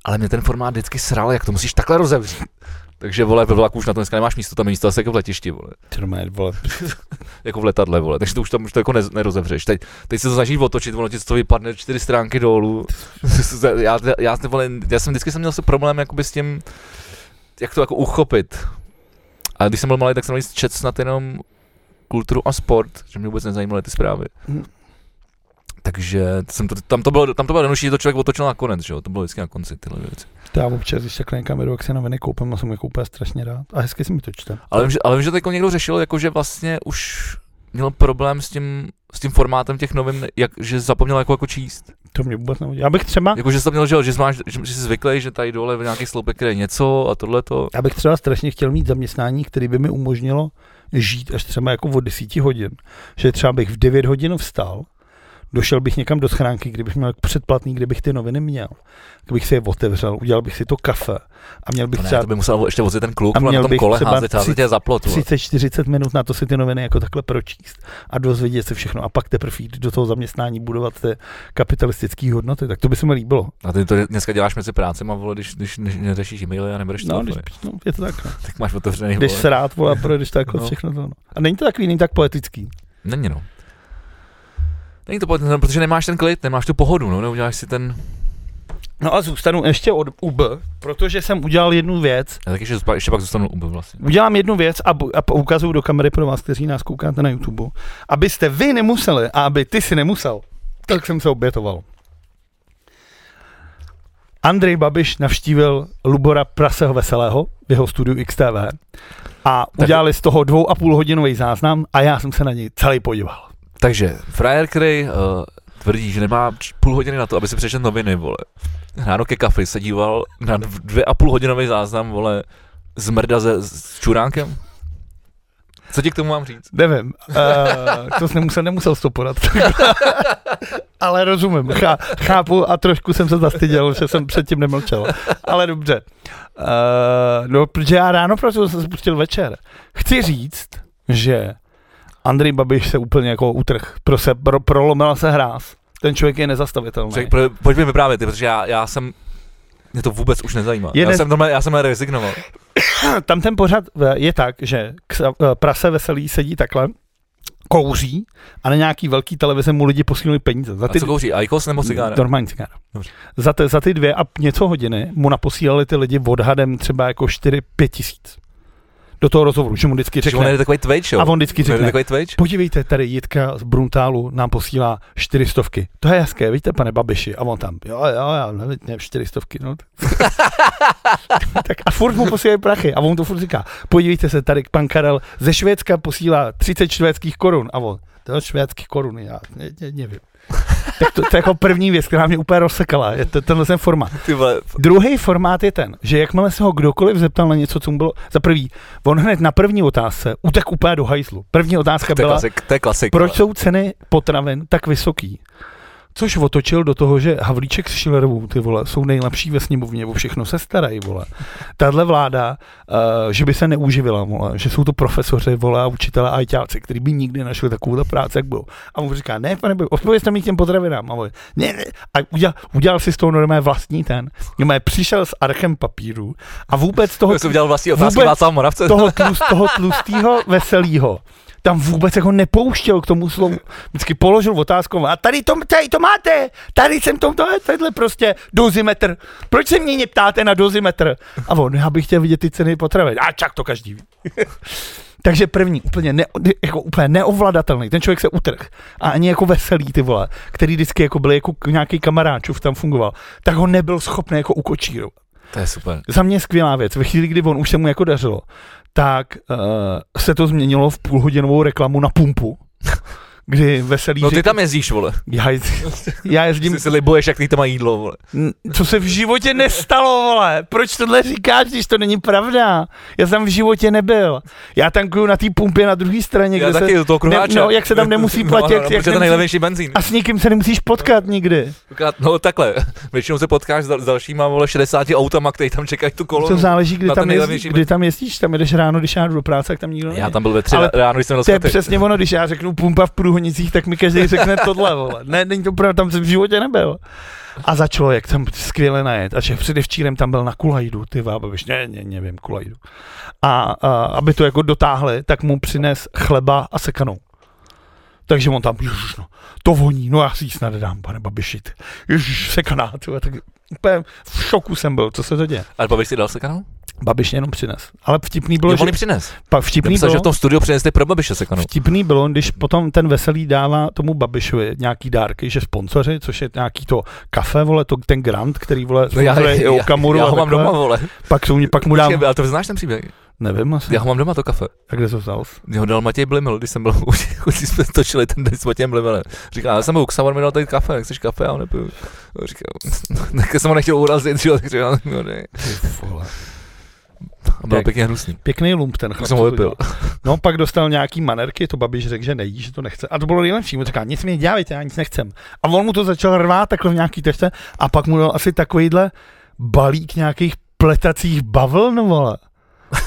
ale mě ten formát vždycky sral, jak to musíš takhle rozevřít. Takže vole, ve vlaku už na to dneska nemáš místo, tam je místo asi jako v letišti, vole. Normálně, vole. [laughs] Jako v letadle, vole. Takže to už tam už to jako ne, nerozevřeš. Teď, teď se to snažíš otočit, ono ti to vypadne čtyři stránky dolů. [laughs] já, já, já, vole, já, jsem vždycky jsem měl se problém jakoby s tím, jak to jako uchopit. A když jsem byl malý, tak jsem měl čet snad jenom kulturu a sport, že mě vůbec nezajímaly ty zprávy. Hm. Takže jsem to, tam to bylo, tam to bylo jednodušší, že to člověk otočil na konec, že jo? To bylo vždycky na konci tyhle věci. To já občas, když takhle někam jedu, jak si noviny koupím a jsem je koupil strašně rád. A hezky si mi to čte. Ale vím, že, ale vím, že to jako někdo řešil, jako že vlastně už měl problém s tím, s tím formátem těch novin, jak, že zapomněl jako, jako číst. To mě vůbec nevadí. Já bych třeba, Jako, že jsi to měl, že, že, máš, že, že jsi zvyklý, že tady dole v nějakých sloupek je něco a tohle to. já bych třeba strašně chtěl mít zaměstnání, který by mi umožnilo žít až třeba jako od 10 hodin. Že třeba bych v 9 hodin vstal, došel bych někam do schránky, kdybych měl předplatný, kdybych ty noviny měl. Kdybych si je otevřel, udělal bych si to kafe a měl bych To, ne, třeba to by musel ještě vozit ten kluk A měl na tom bych kole třeba házet, házet vole. 30-40 minut na to si ty noviny jako takhle pročíst a dozvědět se všechno a pak teprve jít do toho zaměstnání budovat ty kapitalistické hodnoty, tak to by se mi líbilo. A ty to dneska děláš mezi prácemi, vole, když, když ne- neřešíš e-maily a nebereš No, no, když, no, je to tak. No. [laughs] tak máš otevřený, Když se rád vole, a projdeš jako No. všechno to. No. A není to takový, není tak poetický. Není no. Není to pohodlné, protože nemáš ten klid, nemáš tu pohodu, no, neuděláš si ten, No a zůstanu ještě od UB, protože jsem udělal jednu věc. já taky ještě, ještě pak zůstanu u vlastně. Udělám jednu věc a, a ukazuju do kamery pro vás, kteří nás koukáte na YouTube, abyste vy nemuseli a aby ty si nemusel. Tak jsem se obětoval. Andrej Babiš navštívil Lubora Praseho Veselého v jeho studiu XTV a udělali z toho dvou a půl hodinový záznam a já jsem se na něj celý podíval. Takže frajer, který uh, tvrdí, že nemá půl hodiny na to, aby si přečetl noviny, vole. Ráno ke kafi se díval na dv- dvě a půl hodinový záznam, vole, z mrda se, s čuránkem. Co ti k tomu mám říct? Nevím, uh, to jsem nemusel, nemusel to podat. [laughs] Ale rozumím, chá, chápu a trošku jsem se zastyděl, že jsem předtím nemlčel. Ale dobře. Uh, no, protože já ráno prostě jsem se pustil večer. Chci říct, že Andrej Babiš se úplně jako utrh, pro se, pro, prolomila se hráz. Ten člověk je nezastavitelný. Řek, pro, pojď mi vyprávět, ty, protože já, já jsem, mě to vůbec už nezajímá. Je já, ne- jsem normálně, já jsem rezignoval. [coughs] Tam ten pořad eh, je tak, že ksa- eh, prase veselý sedí takhle, kouří a na nějaký velký televize mu lidi posílají peníze. Za A co kouří, Aikos nebo cigára? Normální cigára. Dobře. Za, ty, za ty dvě a něco hodiny mu naposílali ty lidi odhadem třeba jako 4-5 tisíc. Do toho rozhovoru, že mu vždycky Že on řekne, je takový Twitch, jo? a on vždycky On řekne, takový Twitch? podívejte, tady Jitka z Bruntálu nám posílá čtyřistovky. To je hezké, víte, pane Babiši. A on tam, jo, jo, já nevím, ne, čtyřistovky, no. [laughs] tak a furt mu posílají prachy. A on to furt říká, podívejte se, tady pan Karel ze Švédska posílá 30 švédských korun. A on, to je švédských korun, já ne, ne, nevím. tak to, to, je jako první věc, která mě úplně rozsekala, je to, tenhle ten formát. Druhý formát je ten, že jakmile se ho kdokoliv zeptal na něco, co mu bylo, za prvý, on hned na první otázce utek úplně do hajzlu. První otázka byla, klasik, to je klasik. proč vole. jsou ceny potravin tak vysoký? Což otočil do toho, že Havlíček s Schillerovou, ty vole, jsou nejlepší ve sněmovně, o všechno se starají, vole. Tahle vláda, uh, že by se neuživila, vole, že jsou to profesoři, vole, a učitelé a ajťáci, kteří by nikdy našli takovou práci, jak byl. A on říká, ne, pane, odpovězte mi k těm potravinám. A on, ne, ne. A udělal, udělal si z toho normálně vlastní ten. Normálně přišel s archem papíru a vůbec toho, To jsem udělal vlastní otázky vůbec toho, tlust, toho tlustého veselýho tam vůbec jako nepouštěl k tomu slovu. Vždycky položil otázku a tady to, tady to máte, tady jsem to, to je tenhle prostě dozimetr. Proč se mě neptáte na dozimetr? A on, já bych chtěl vidět ty ceny potravin. A čak to každý ví. [laughs] Takže první, úplně, ne, jako úplně neovladatelný, ten člověk se utrh. A ani jako veselý, ty vole, který vždycky jako byl jako nějaký kamaráčův tam fungoval, tak ho nebyl schopný jako ukočírovat To je super. za mě skvělá věc. Ve chvíli, kdy on už se mu jako dařilo, tak uh, se to změnilo v půlhodinovou reklamu na pumpu, kdy veselý... No ty tam jezdíš, vole. Já, [laughs] já jezdím... Ty si libuješ, jak ty tam mají jídlo, vole. Co se v životě nestalo, vole? Proč tohle říkáš, když to není pravda? Já jsem v životě nebyl. Já tankuju na té pumpě na druhé straně, Já kde taky se... toho Ne, no, jak se tam nemusí [laughs] platit, No, no, jak protože to nemusí- nejlevnější benzín. A s nikým se nemusíš potkat nikdy. No takhle, [laughs] většinou se potkáš s dal- s dalšíma, vole, 60 autama, který tam čekají tu kolonu. To záleží, kdy tam, jezdí, kdy tam jezdíš. Tam jedeš ráno, když já jdu do práce, tak tam nikdo. Já tam byl ve tři ráno, když jsem To svatek. přesně ono, když já řeknu pumpa v průhonicích, tak mi každý řekne tohle, vole. Ne, není to pravda, tam jsem v životě nebyl. A za člověk tam skvěle najet. A že předevčírem tam byl na Kulajdu, ty vábaviš, ne, ne, nevím, Kulajdu. A, a, aby to jako dotáhli, tak mu přines chleba a sekanou. Takže on tam, ježiš, no, to voní, no já si ji snad dám, pane Babiši, ty. ježiš, sekaná, ty, tak úplně v šoku jsem byl, co se to děje. Ale Babiš si dal se kanál? Babiš jenom přines. Ale vtipný bylo, Jo, že, přines. pak Já vtipný myslel, bylo, že v tom studiu přinesli pro Babiše se kanál. Vtipný bylo, když potom ten veselý dává tomu Babišovi nějaký dárky, že sponzoři, což je nějaký to kafe, vole, to, ten grant, který vole, No já, já, já, Okamuru já a ho mám doma, vole. Pak, jsou, pak mu dám, Počkej, Ale to znáš ten příběh? nevím asi, Já ho mám doma, to kafe. a kde to vzal? Ho dal Matěj Blimil, když jsem byl, už [laughs] jsme točili ten den s Matějem Blimilem. Říká, já jsem byl u Xavar, mi dal tady kafe, nechceš kafe, já ho nepiju. Říká, [laughs] tak jsem ho nechtěl urazit, že jo, tak říkal, no ne. Vole. A byl Tak. pěkně hnusný. Pěkný lump ten chlap. jsem ho vypil. No, pak dostal nějaký manerky, to Babiš řekl, že nejí, že to nechce. A to bylo nejlepší, mu říká, nic mi nedělejte, já nic nechcem. A on mu to začal rvát takhle v nějaký tečce a pak mu dal asi takovýhle balík nějakých pletacích bavln, vole.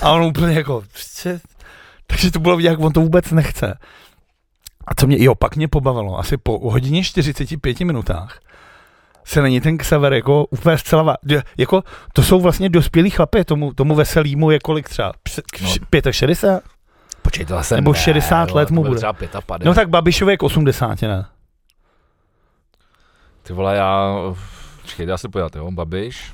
A on úplně jako, prostě, takže to bylo vidět, jak on to vůbec nechce. A co mě, jo, pak mě pobavilo, asi po hodině 45 minutách se na ní ten Xaver jako úplně zcela, jako to jsou vlastně dospělí chlapy, tomu, tomu veselýmu je kolik třeba, No. no. 65? Počkej, to jsem Nebo 60 vole, let mu bude. Třeba 55. No tak Babišovi je k 80, ne? Ty vole, já... Počkej, dá se podívat, jo, Babiš.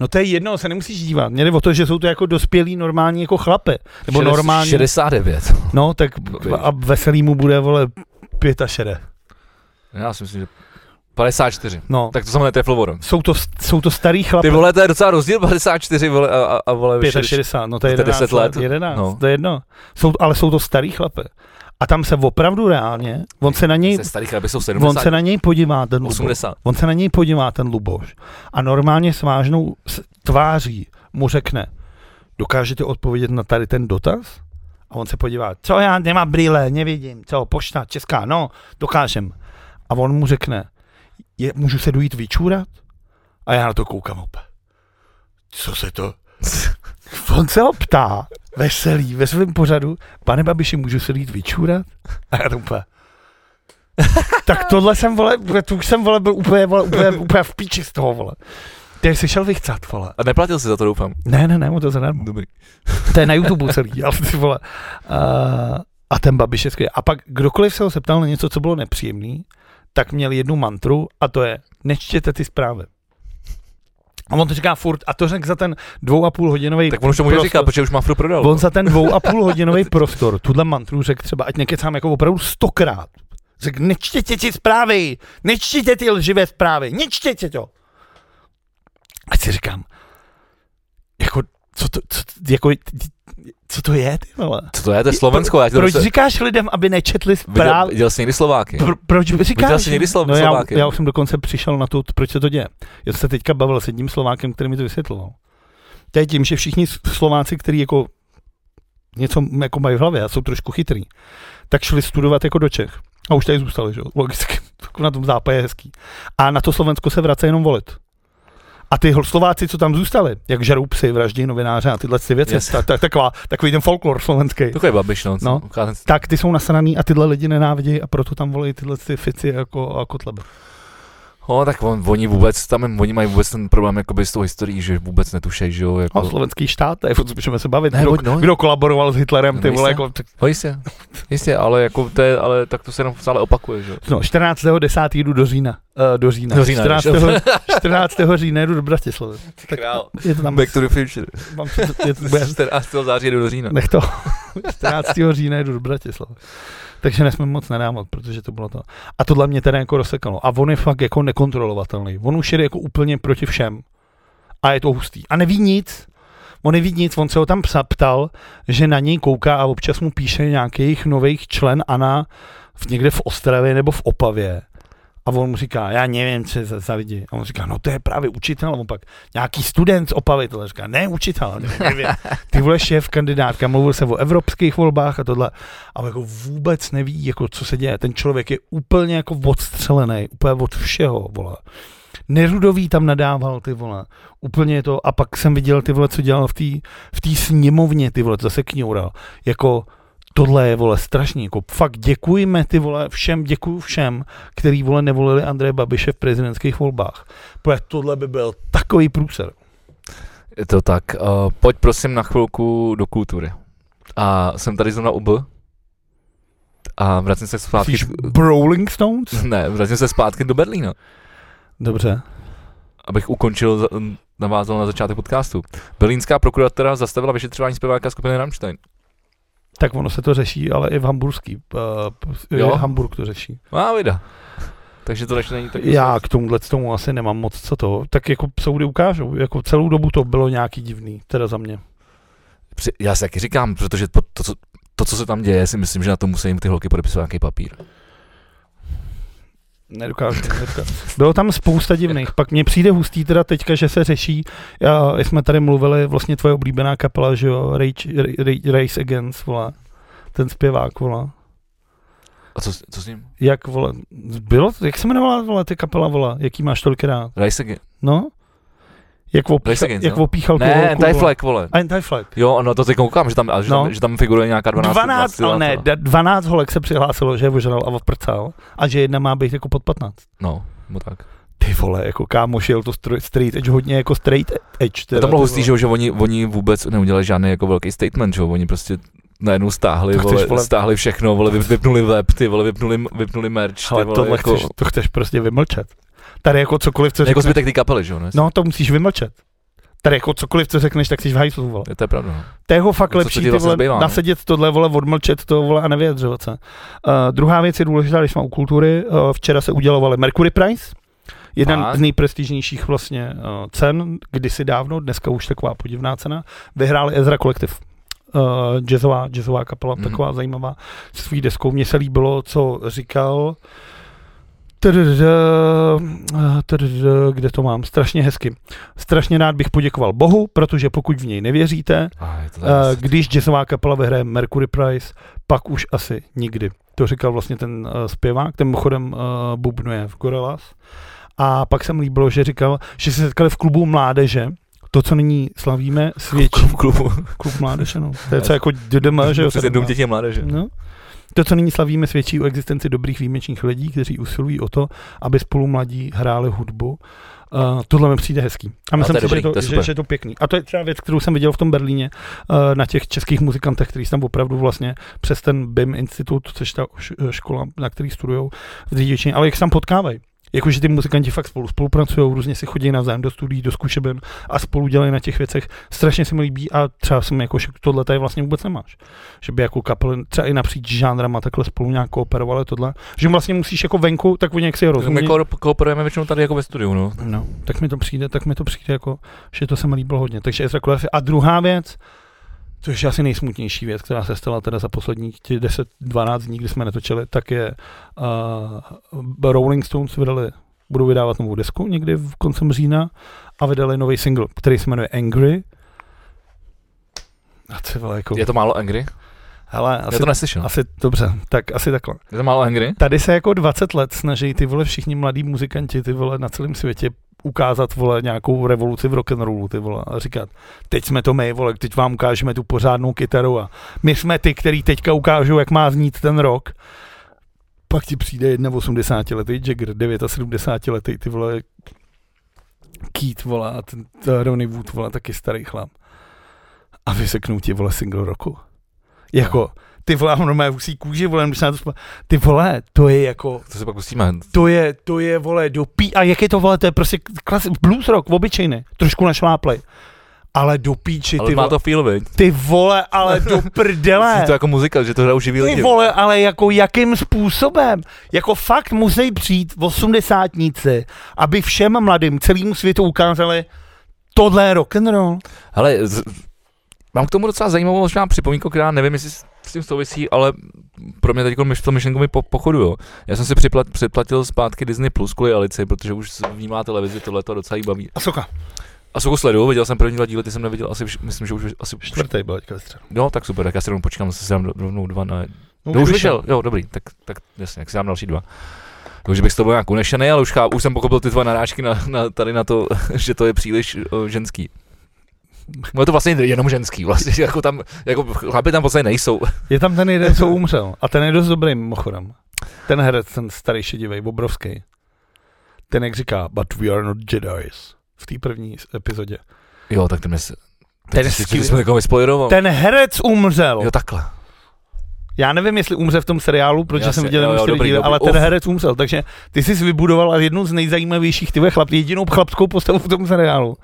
No to je jedno, se nemusíš dívat. Mě jde o to, že jsou to jako dospělí normální jako chlape. Nebo Šedes- normální. 69. No, tak a veselý mu bude, vole, 65. Já si myslím, že 54. No, Tak to netrefil vodou. jsou to, jsou to starý chlapy. Ty vole, to je docela rozdíl, 54 vole, a, a, a vole, 65, no to je to je 11 10 let, let. 11, No. to je jedno. Jsou, ale jsou to starý chlapy. A tam se opravdu reálně, on se na něj, Se starých chlapy jsou 70, on se na něj podívá ten Luboš. 80. On se na něj podívá ten Luboš a normálně s vážnou tváří mu řekne, dokážete odpovědět na tady ten dotaz? A on se podívá, co já nemám brýle, nevidím, co, pošta, česká, no, dokážem. A on mu řekne, je, můžu se dojít vyčůrat? A já na to koukám opět. Co se to? [laughs] On se ho ptá, veselý, ve svém pořadu, pane Babiši, můžu se jít vyčůrat? A já to úplně, tak tohle jsem, vole, tu už jsem, vole, byl úplně, vole, úplně, úplně v píči z toho, vole. Ty jsi šel vychcat, vole. A neplatil jsi za to, doufám. Ne, ne, ne, mu to zadarmo. Dobrý. To je na YouTube celý, ale ty vole. Uh, a ten Babiš je skvělý. A pak kdokoliv se ho zeptal na něco, co bylo nepříjemný, tak měl jednu mantru a to je, nečtěte ty zprávy. A on to říká furt, a to řekl za ten dvou a půl hodinový Tak on už to může prostor. říkat, protože už Mafru prodal. On za ten dvou a půl hodinový prostor, tuhle mantru řekl třeba, ať nekecám jako opravdu stokrát. Řekl, nečtěte ty zprávy, nečtěte ty lživé zprávy, nečtěte to. Ať si říkám, jako, co to, co, jako, co to je, ty vole? Co to je, to je Slovensko, já Proč prostě- říkáš lidem, aby nečetli Viděl, zprávy? viděl jsi někdy Slováky? Pro, proč říkáš? Viděl jsi někdy Slo- no já, Slováky? já už jsem dokonce přišel na to, proč se to děje. Já jsem se teďka bavil s jedním Slovákem, který mi to vysvětloval. To je tím, že všichni Slováci, kteří jako něco jako mají v hlavě a jsou trošku chytrý, tak šli studovat jako do Čech. A už tady zůstali, že jo, logicky. [laughs] Na tom západě je hezký. A na to Slovensko se vrací jenom volit. A ty Slováci, co tam zůstali, jak žerou psy, vraždí novináře a tyhle ty věci, Yes. tak, tak, taková, takový ten folklor slovenský Takový babiš, no. No. tak ty jsou nasraný a tyhle lidi nenávidí a proto tam volí tyhle ty fici jako a kotlebe. No, tak on, oni vůbec, tam oni mají vůbec ten problém jakoby s tou historií, že vůbec netušejí, že jo, A jako... slovenský štát, to můžeme se bavit. Ne, kdo, no. kdo kolaboroval s Hitlerem, ty No, vole, jistě. jako, tak, No jistě, jistě, ale jako to je, ale tak to se jenom stále opakuje, že jo. no, 14.10. jdu do Října. Uh, do Října. Do Října, 14. jdeš, 14. [laughs] října jdu do Bratislavy. Tak Král. je to tam. Back to the future. Mám, je to, [laughs] bude, 14. září jdu do října. nech to. [laughs] 14. října jdu do Bratislavy. Takže nesmím moc nadámat, protože to bylo to. A tohle mě teda jako rozsekalo. A on je fakt jako nekontrolovatelný. On už jede jako úplně proti všem. A je to hustý. A neví nic. On neví nic, on se ho tam ptal, že na něj kouká a občas mu píše nějakých nových člen Ana v, někde v Ostravě nebo v Opavě a on mu říká, já nevím, co je za, za lidi. A on říká, no to je právě učitel. A on pak, nějaký student z Opavy, tohle říká, ne učitel, nevím. Ty vole šéf kandidátka, mluvil se o evropských volbách a tohle. A jako vůbec neví, jako co se děje. Ten člověk je úplně jako odstřelený, úplně od všeho, vole. Nerudový tam nadával, ty vole. Úplně to, a pak jsem viděl ty vole, co dělal v té v sněmovně, ty vole, zase kňoural. Jako, tohle je, vole, strašný, jako fakt děkujeme, ty vole, všem, děkuju všem, který, vole, nevolili Andreje Babiše v prezidentských volbách. Protože tohle by byl takový průser. Je to tak. Uh, pojď prosím na chvilku do kultury. A jsem tady zrovna u B. A vracím se zpátky. Myslíš Rolling Stones? [laughs] Ne, vracím se zpátky do Berlína. Dobře. Abych ukončil, navázal na začátek podcastu. Berlínská prokuratura zastavila vyšetřování zpěváka skupiny Rammstein. Tak ono se to řeší, ale i v hamburský. Uh, jo? Hamburg to řeší. Má vida. Takže to není tak... Já k tomuhle tomu asi nemám moc co to. Tak jako soudy ukážou. Jako celou dobu to bylo nějaký divný, teda za mě. Já si taky říkám, protože to, to, to, co se tam děje, si myslím, že na to musí ty holky podepisovat nějaký papír. Nedokážu, [laughs] nedokážu. Bylo tam spousta divných. Pak mně přijde hustý teda teďka, že se řeší, já, jsme tady mluvili, vlastně tvoje oblíbená kapela, že jo, Rage, Rage, Race Against, volá. Ten zpěvák, volá. A co, co s ním? Jak, vole, bylo, jak se jmenovala, vole, ty kapela, vole, jaký máš tolik rád? Race Against. No? Jak, opíchal, Against, jak opíchal Ne, Anti-Flag, vole. Anti-Flag. Jo, no to teď koukám, že tam, že, no. tam, že tam figuruje nějaká 12. 12, ale ne, 12 holek se přihlásilo, že je ožral a vprcal a že jedna má být jako pod 15. No, no tak. Ty vole, jako kámoš jel to straight edge hodně jako straight edge. Teda, to bylo hustý, že, že oni, oni vůbec neudělali žádný jako velký statement, že oni prostě najednou stáhli, to vole, vole, stáhli všechno, vole, vypnuli web, ty vole, vypnuli, vypnuli merch, Ale ty vole, jako... chceš, to chceš prostě vymlčet. Tady jako cokoliv, co Jako zbytek ty kapely, že jo? No, to musíš vymlčet. Tady jako cokoliv, co řekneš, tak jsi v hajslu, vole. Je to je pravda. No. To je ho fakt lepší, ty vlastně vole, zbývá, no? nasedět tohle, vole, odmlčet to, vole, a nevyjadřovat se. Uh, druhá věc je důležitá, když jsme u kultury. Uh, včera se udělovali Mercury Prize, jeden a? z nejprestižnějších vlastně uh, cen, kdysi dávno, dneska už taková podivná cena, vyhráli Ezra Collective. Uh, jazzová, jazzová kapela, mm. taková zajímavá, svý deskou. Mně se líbilo, co říkal, kde to mám? Strašně hezky. Strašně rád bych poděkoval Bohu, protože pokud v něj nevěříte, když jazzová kapela vyhraje Mercury Prize, pak už asi nikdy. To říkal vlastně ten zpěvák, ten mimochodem bubnuje v Gorillaz. A pak jsem líbilo, že říkal, že se setkali v klubu mládeže, to, co nyní slavíme, svědčí. Klub, klubu. Klub mládeže, no. To je co jako DDM, že jo. Dům dětí mládeže. No. To, co nyní slavíme, svědčí o existenci dobrých výjimečných lidí, kteří usilují o to, aby spolu mladí hráli hudbu. Uh, tohle mi přijde hezký. A myslím si, že, to, to že, že je to pěkný. A to je třeba věc, kterou jsem viděl v tom Berlíně uh, na těch českých muzikantech, kteří tam opravdu vlastně přes ten BIM institut, což ta škola, na který studují v Děčíně, ale jak se tam potkávají. Jakože ty muzikanti fakt spolu spolupracují, různě si chodí navzájem do studií, do zkušeben a spolu dělají na těch věcech. Strašně se mi líbí a třeba jsem jako, že tohle tady vlastně vůbec nemáš. Že by jako kapely třeba i napříč žánrama takhle spolu nějak kooperovali tohle. Že vlastně musíš jako venku, tak oni jak si rozumí. My ko- kooperujeme většinou tady jako ve studiu, no. no. tak mi to přijde, tak mi to přijde jako, že to se mi líbilo hodně. Takže Ezra A druhá věc, což je asi nejsmutnější věc, která se stala teda za posledních 10-12 dní, kdy jsme netočili, tak je uh, Rolling Stones vydali, budou vydávat novou desku někdy v koncem října a vydali nový single, který se jmenuje Angry. A co jako... Je to málo Angry? Hele, asi, Já to neslyšel. Asi, dobře, tak asi takhle. Je to málo angry? Tady se jako 20 let snaží ty vole všichni mladí muzikanti, ty vole na celém světě ukázat, vole, nějakou revoluci v rock'n'rollu, ty vole, a říkat, teď jsme to my, vole, teď vám ukážeme tu pořádnou kytaru a my jsme ty, který teďka ukážou, jak má znít ten rok. Pak ti přijde jedna 80 letý Jagger, 79 letý, ty vole, Keith, vole, a ten, ten Ronnie Wood, vole, taky starý chlap. A vyseknou ti, vole, single roku. Jako, ty vole, ono má husí kůži, vole, když na to spal. Ty vole, to je jako... To se pak pustíme. To je, to je, vole, do pí... A jak je to, vole, to je prostě klas, blues rock, obyčejný, trošku našláplej. Ale do píči, ale ty má vole, to feel, viď? Ty vole, ale do [laughs] prdele. to jako muzika, že to hrajou živý lidi. Ty vole, ale jako jakým způsobem? Jako fakt musí přijít v osmdesátníci, aby všem mladým, celému světu ukázali tohle je rock and roll. Ale mám k tomu docela zajímavou možná připomínku, která nevím, jestli s tím souvisí, ale pro mě teď to myšlenku mi po, pochodu, jo. Já jsem si připlat, připlatil zpátky Disney Plus kvůli Alici, protože už vnímá televizi, tohle to docela jí baví. A soka. A Soku sleduju, viděl jsem první dva díly, ty jsem neviděl, asi, myslím, že už asi... Čtvrtý byl teďka No, tak super, tak já si rovnou počkám, zase si dám rovnou dva na... No, no už vyšel, jo, dobrý, tak, tak jasně, jak si dám další dva. Takže že bych to byl nějak unešený, ale už, chápu, už jsem pochopil ty dva narážky na, na, tady na to, [laughs] že to je příliš ženský. Je to vlastně jenom ženský, vlastně, jako tam, jako chlapi tam vlastně nejsou. Je tam ten jeden, co [laughs] umřel, a ten je dost dobrý mimochodem. Ten herec, ten starý šedivý, obrovský. Ten jak říká, but we are not Jedis v té první epizodě. Jo, tak ten, mes, ten, si, skvěl... jsme ten herec umřel. Jo, takhle. Já nevím, jestli umře v tom seriálu, protože jsem viděl jenom čtyři díly, ale ten herec umřel, takže ty jsi vybudoval jednu z nejzajímavějších, ty chlap, jedinou chlapskou postavu v tom seriálu.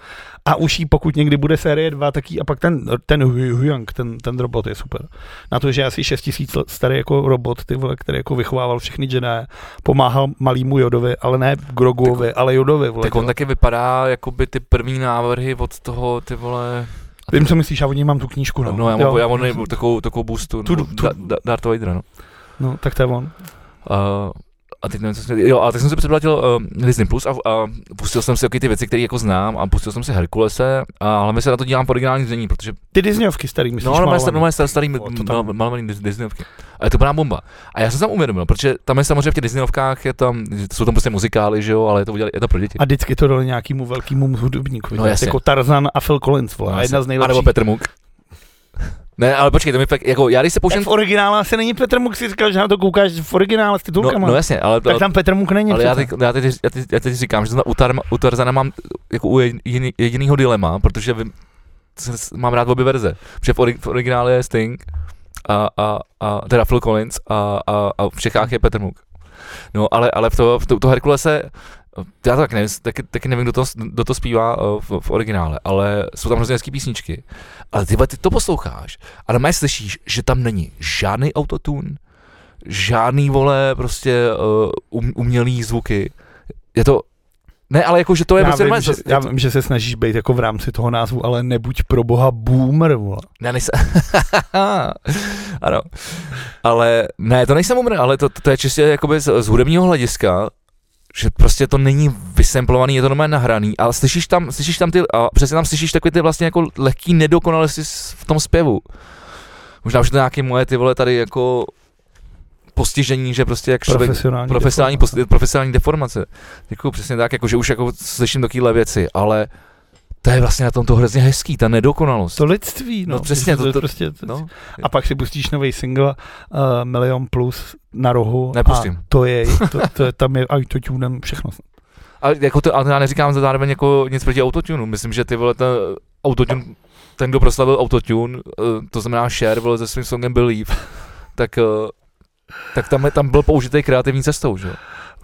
A už jí, pokud někdy bude série 2, taky a pak ten, ten Huyang, ten, ten robot je super. Na to, že asi 6 tisíc starý jako robot, ty vole, který jako vychovával všechny Jedi, pomáhal malýmu Jodovi, ale ne Groguovi, ale Jodovi. Vole, tak on taky vypadá jako by ty první návrhy od toho, ty vole, Vím, co myslíš, já od něj mám tu knížku. No, no já, mám, já mám takovou, takovou boostu, tu, no, tu, da, da, Darth Vader, no. No, tak to je on. Uh, a teď nevím, co jsem, jo, a tak jsem si předplatil uh, Disney Plus a, a, pustil jsem si ty věci, které jako znám a pustil jsem si Herkulese a hlavně se na to dělám po originální znění, protože... Ty Disneyovky starý, myslíš? No, no, no, starý, starý malovaný Disneyovky. A je to byla bomba. A já jsem tam uvědomil, protože tam je samozřejmě v těch Disneyovkách, je tam, jsou tam prostě muzikály, že jo, ale je to, udělali, je to pro děti. A vždycky to dali nějakému velkému hudebníkovi. No, jasně. Jako Tarzan a Phil Collins, vole. No, a jedna z nejlepších. A nebo Petr Muk. Ne, ale počkej, to mi fakt, jako já když se pouštím... v originále asi není Petr Muk, si říkal, že na to koukáš v originále s titulkama. No, no jasně, ale... Tak tam Petr Muk není. Ale já teď, já, teď, já, teď, já teď říkám, že na u Tarzana mám jako u jediný, jedinýho dilema, protože vím, mám rád obě verze. Protože v, ori, v originále je Sting, a, a, a teda Phil Collins a, a, a v Čechách je Petr Muk. No, ale, ale v to, v to, to Herkulese já tak nevím, taky, taky nevím, kdo to, kdo to zpívá uh, v, v, originále, ale jsou tam hrozně hezké písničky. Ale ty, ty to posloucháš a na slyšíš, že tam není žádný autotune, žádný, vole, prostě uh, um, umělý zvuky. Je to, ne, ale jako, že to je já prostě vím, že, já vím, že se snažíš být jako v rámci toho názvu, ale nebuď pro boha boomer, vole. Ne, nejsem. [laughs] ano. Ale ne, to nejsem boomer, ale to, to je čistě jakoby z, z hudebního hlediska že prostě to není vysemplovaný, je to normálně nahraný, ale slyšíš tam, slyšíš tam ty, a přesně tam slyšíš takové ty vlastně jako lehký nedokonalosti v tom zpěvu. Možná už to nějaké moje ty vole tady jako postižení, že prostě jak člověk, profesionální, profesionální, deformace. profesionální deformace. Děkuji, přesně tak, jako že už jako slyším takovéhle věci, ale to je vlastně na tom to hrozně hezký, ta nedokonalost. To lidství, no. no přesně. To, to, to, prostě, to, no. A pak si pustíš nový single uh, Milion Plus na rohu. Nepustím. A to je, to, to je tam je autotunem všechno. Ale, jako to, ale já neříkám zároveň jako nic proti autotunu. Myslím, že ty vole, ten autotune, ten, kdo proslavil autotune, uh, to znamená Cher, vole, se svým songem Believe, tak, uh, tak tam, tam byl použitý kreativní cestou, že jo.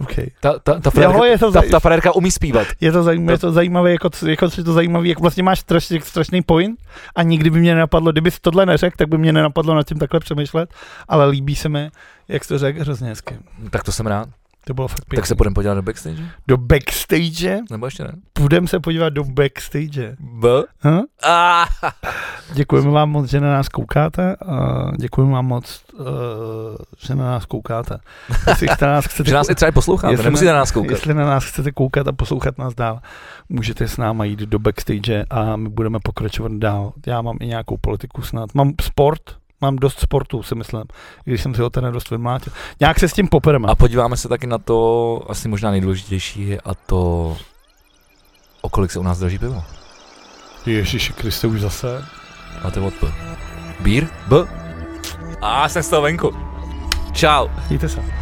Okay. Ta, ta, ta, frérka, jo, je to ta, ta frérka umí zpívat. Je to, zajímavé, je to zajímavé, jako, jako, je to zajímavé, jak vlastně máš strašný, strašný point a nikdy by mě nenapadlo, kdyby tohle neřekl, tak by mě nenapadlo nad tím takhle přemýšlet, ale líbí se mi, jak to řekl, hrozně hezky. Tak to jsem rád. To bylo fakt pěkný. Tak se půjdeme podívat do backstage? Do backstage? Nebo ještě ne? Půjdeme se podívat do backstage. B? Huh? Ah. Děkujeme vám moc, že na nás koukáte. A děkujeme vám moc, uh, že na nás koukáte. Jestli na nás chcete, [laughs] že nás i třeba posloucháte, nemusíte na nás koukat. Jestli na nás chcete koukat a poslouchat nás dál, můžete s náma jít do backstage a my budeme pokračovat dál. Já mám i nějakou politiku snad. Mám sport, mám dost sportu, si myslím, když jsem si ho ten dost vymlátil. Nějak se s tím popereme. A podíváme se taky na to, asi možná nejdůležitější, a to, o kolik se u nás drží pivo. Ježíši Kriste, už zase. A to je od P. Bír? B? A jsem z toho venku. Čau. Mějte se.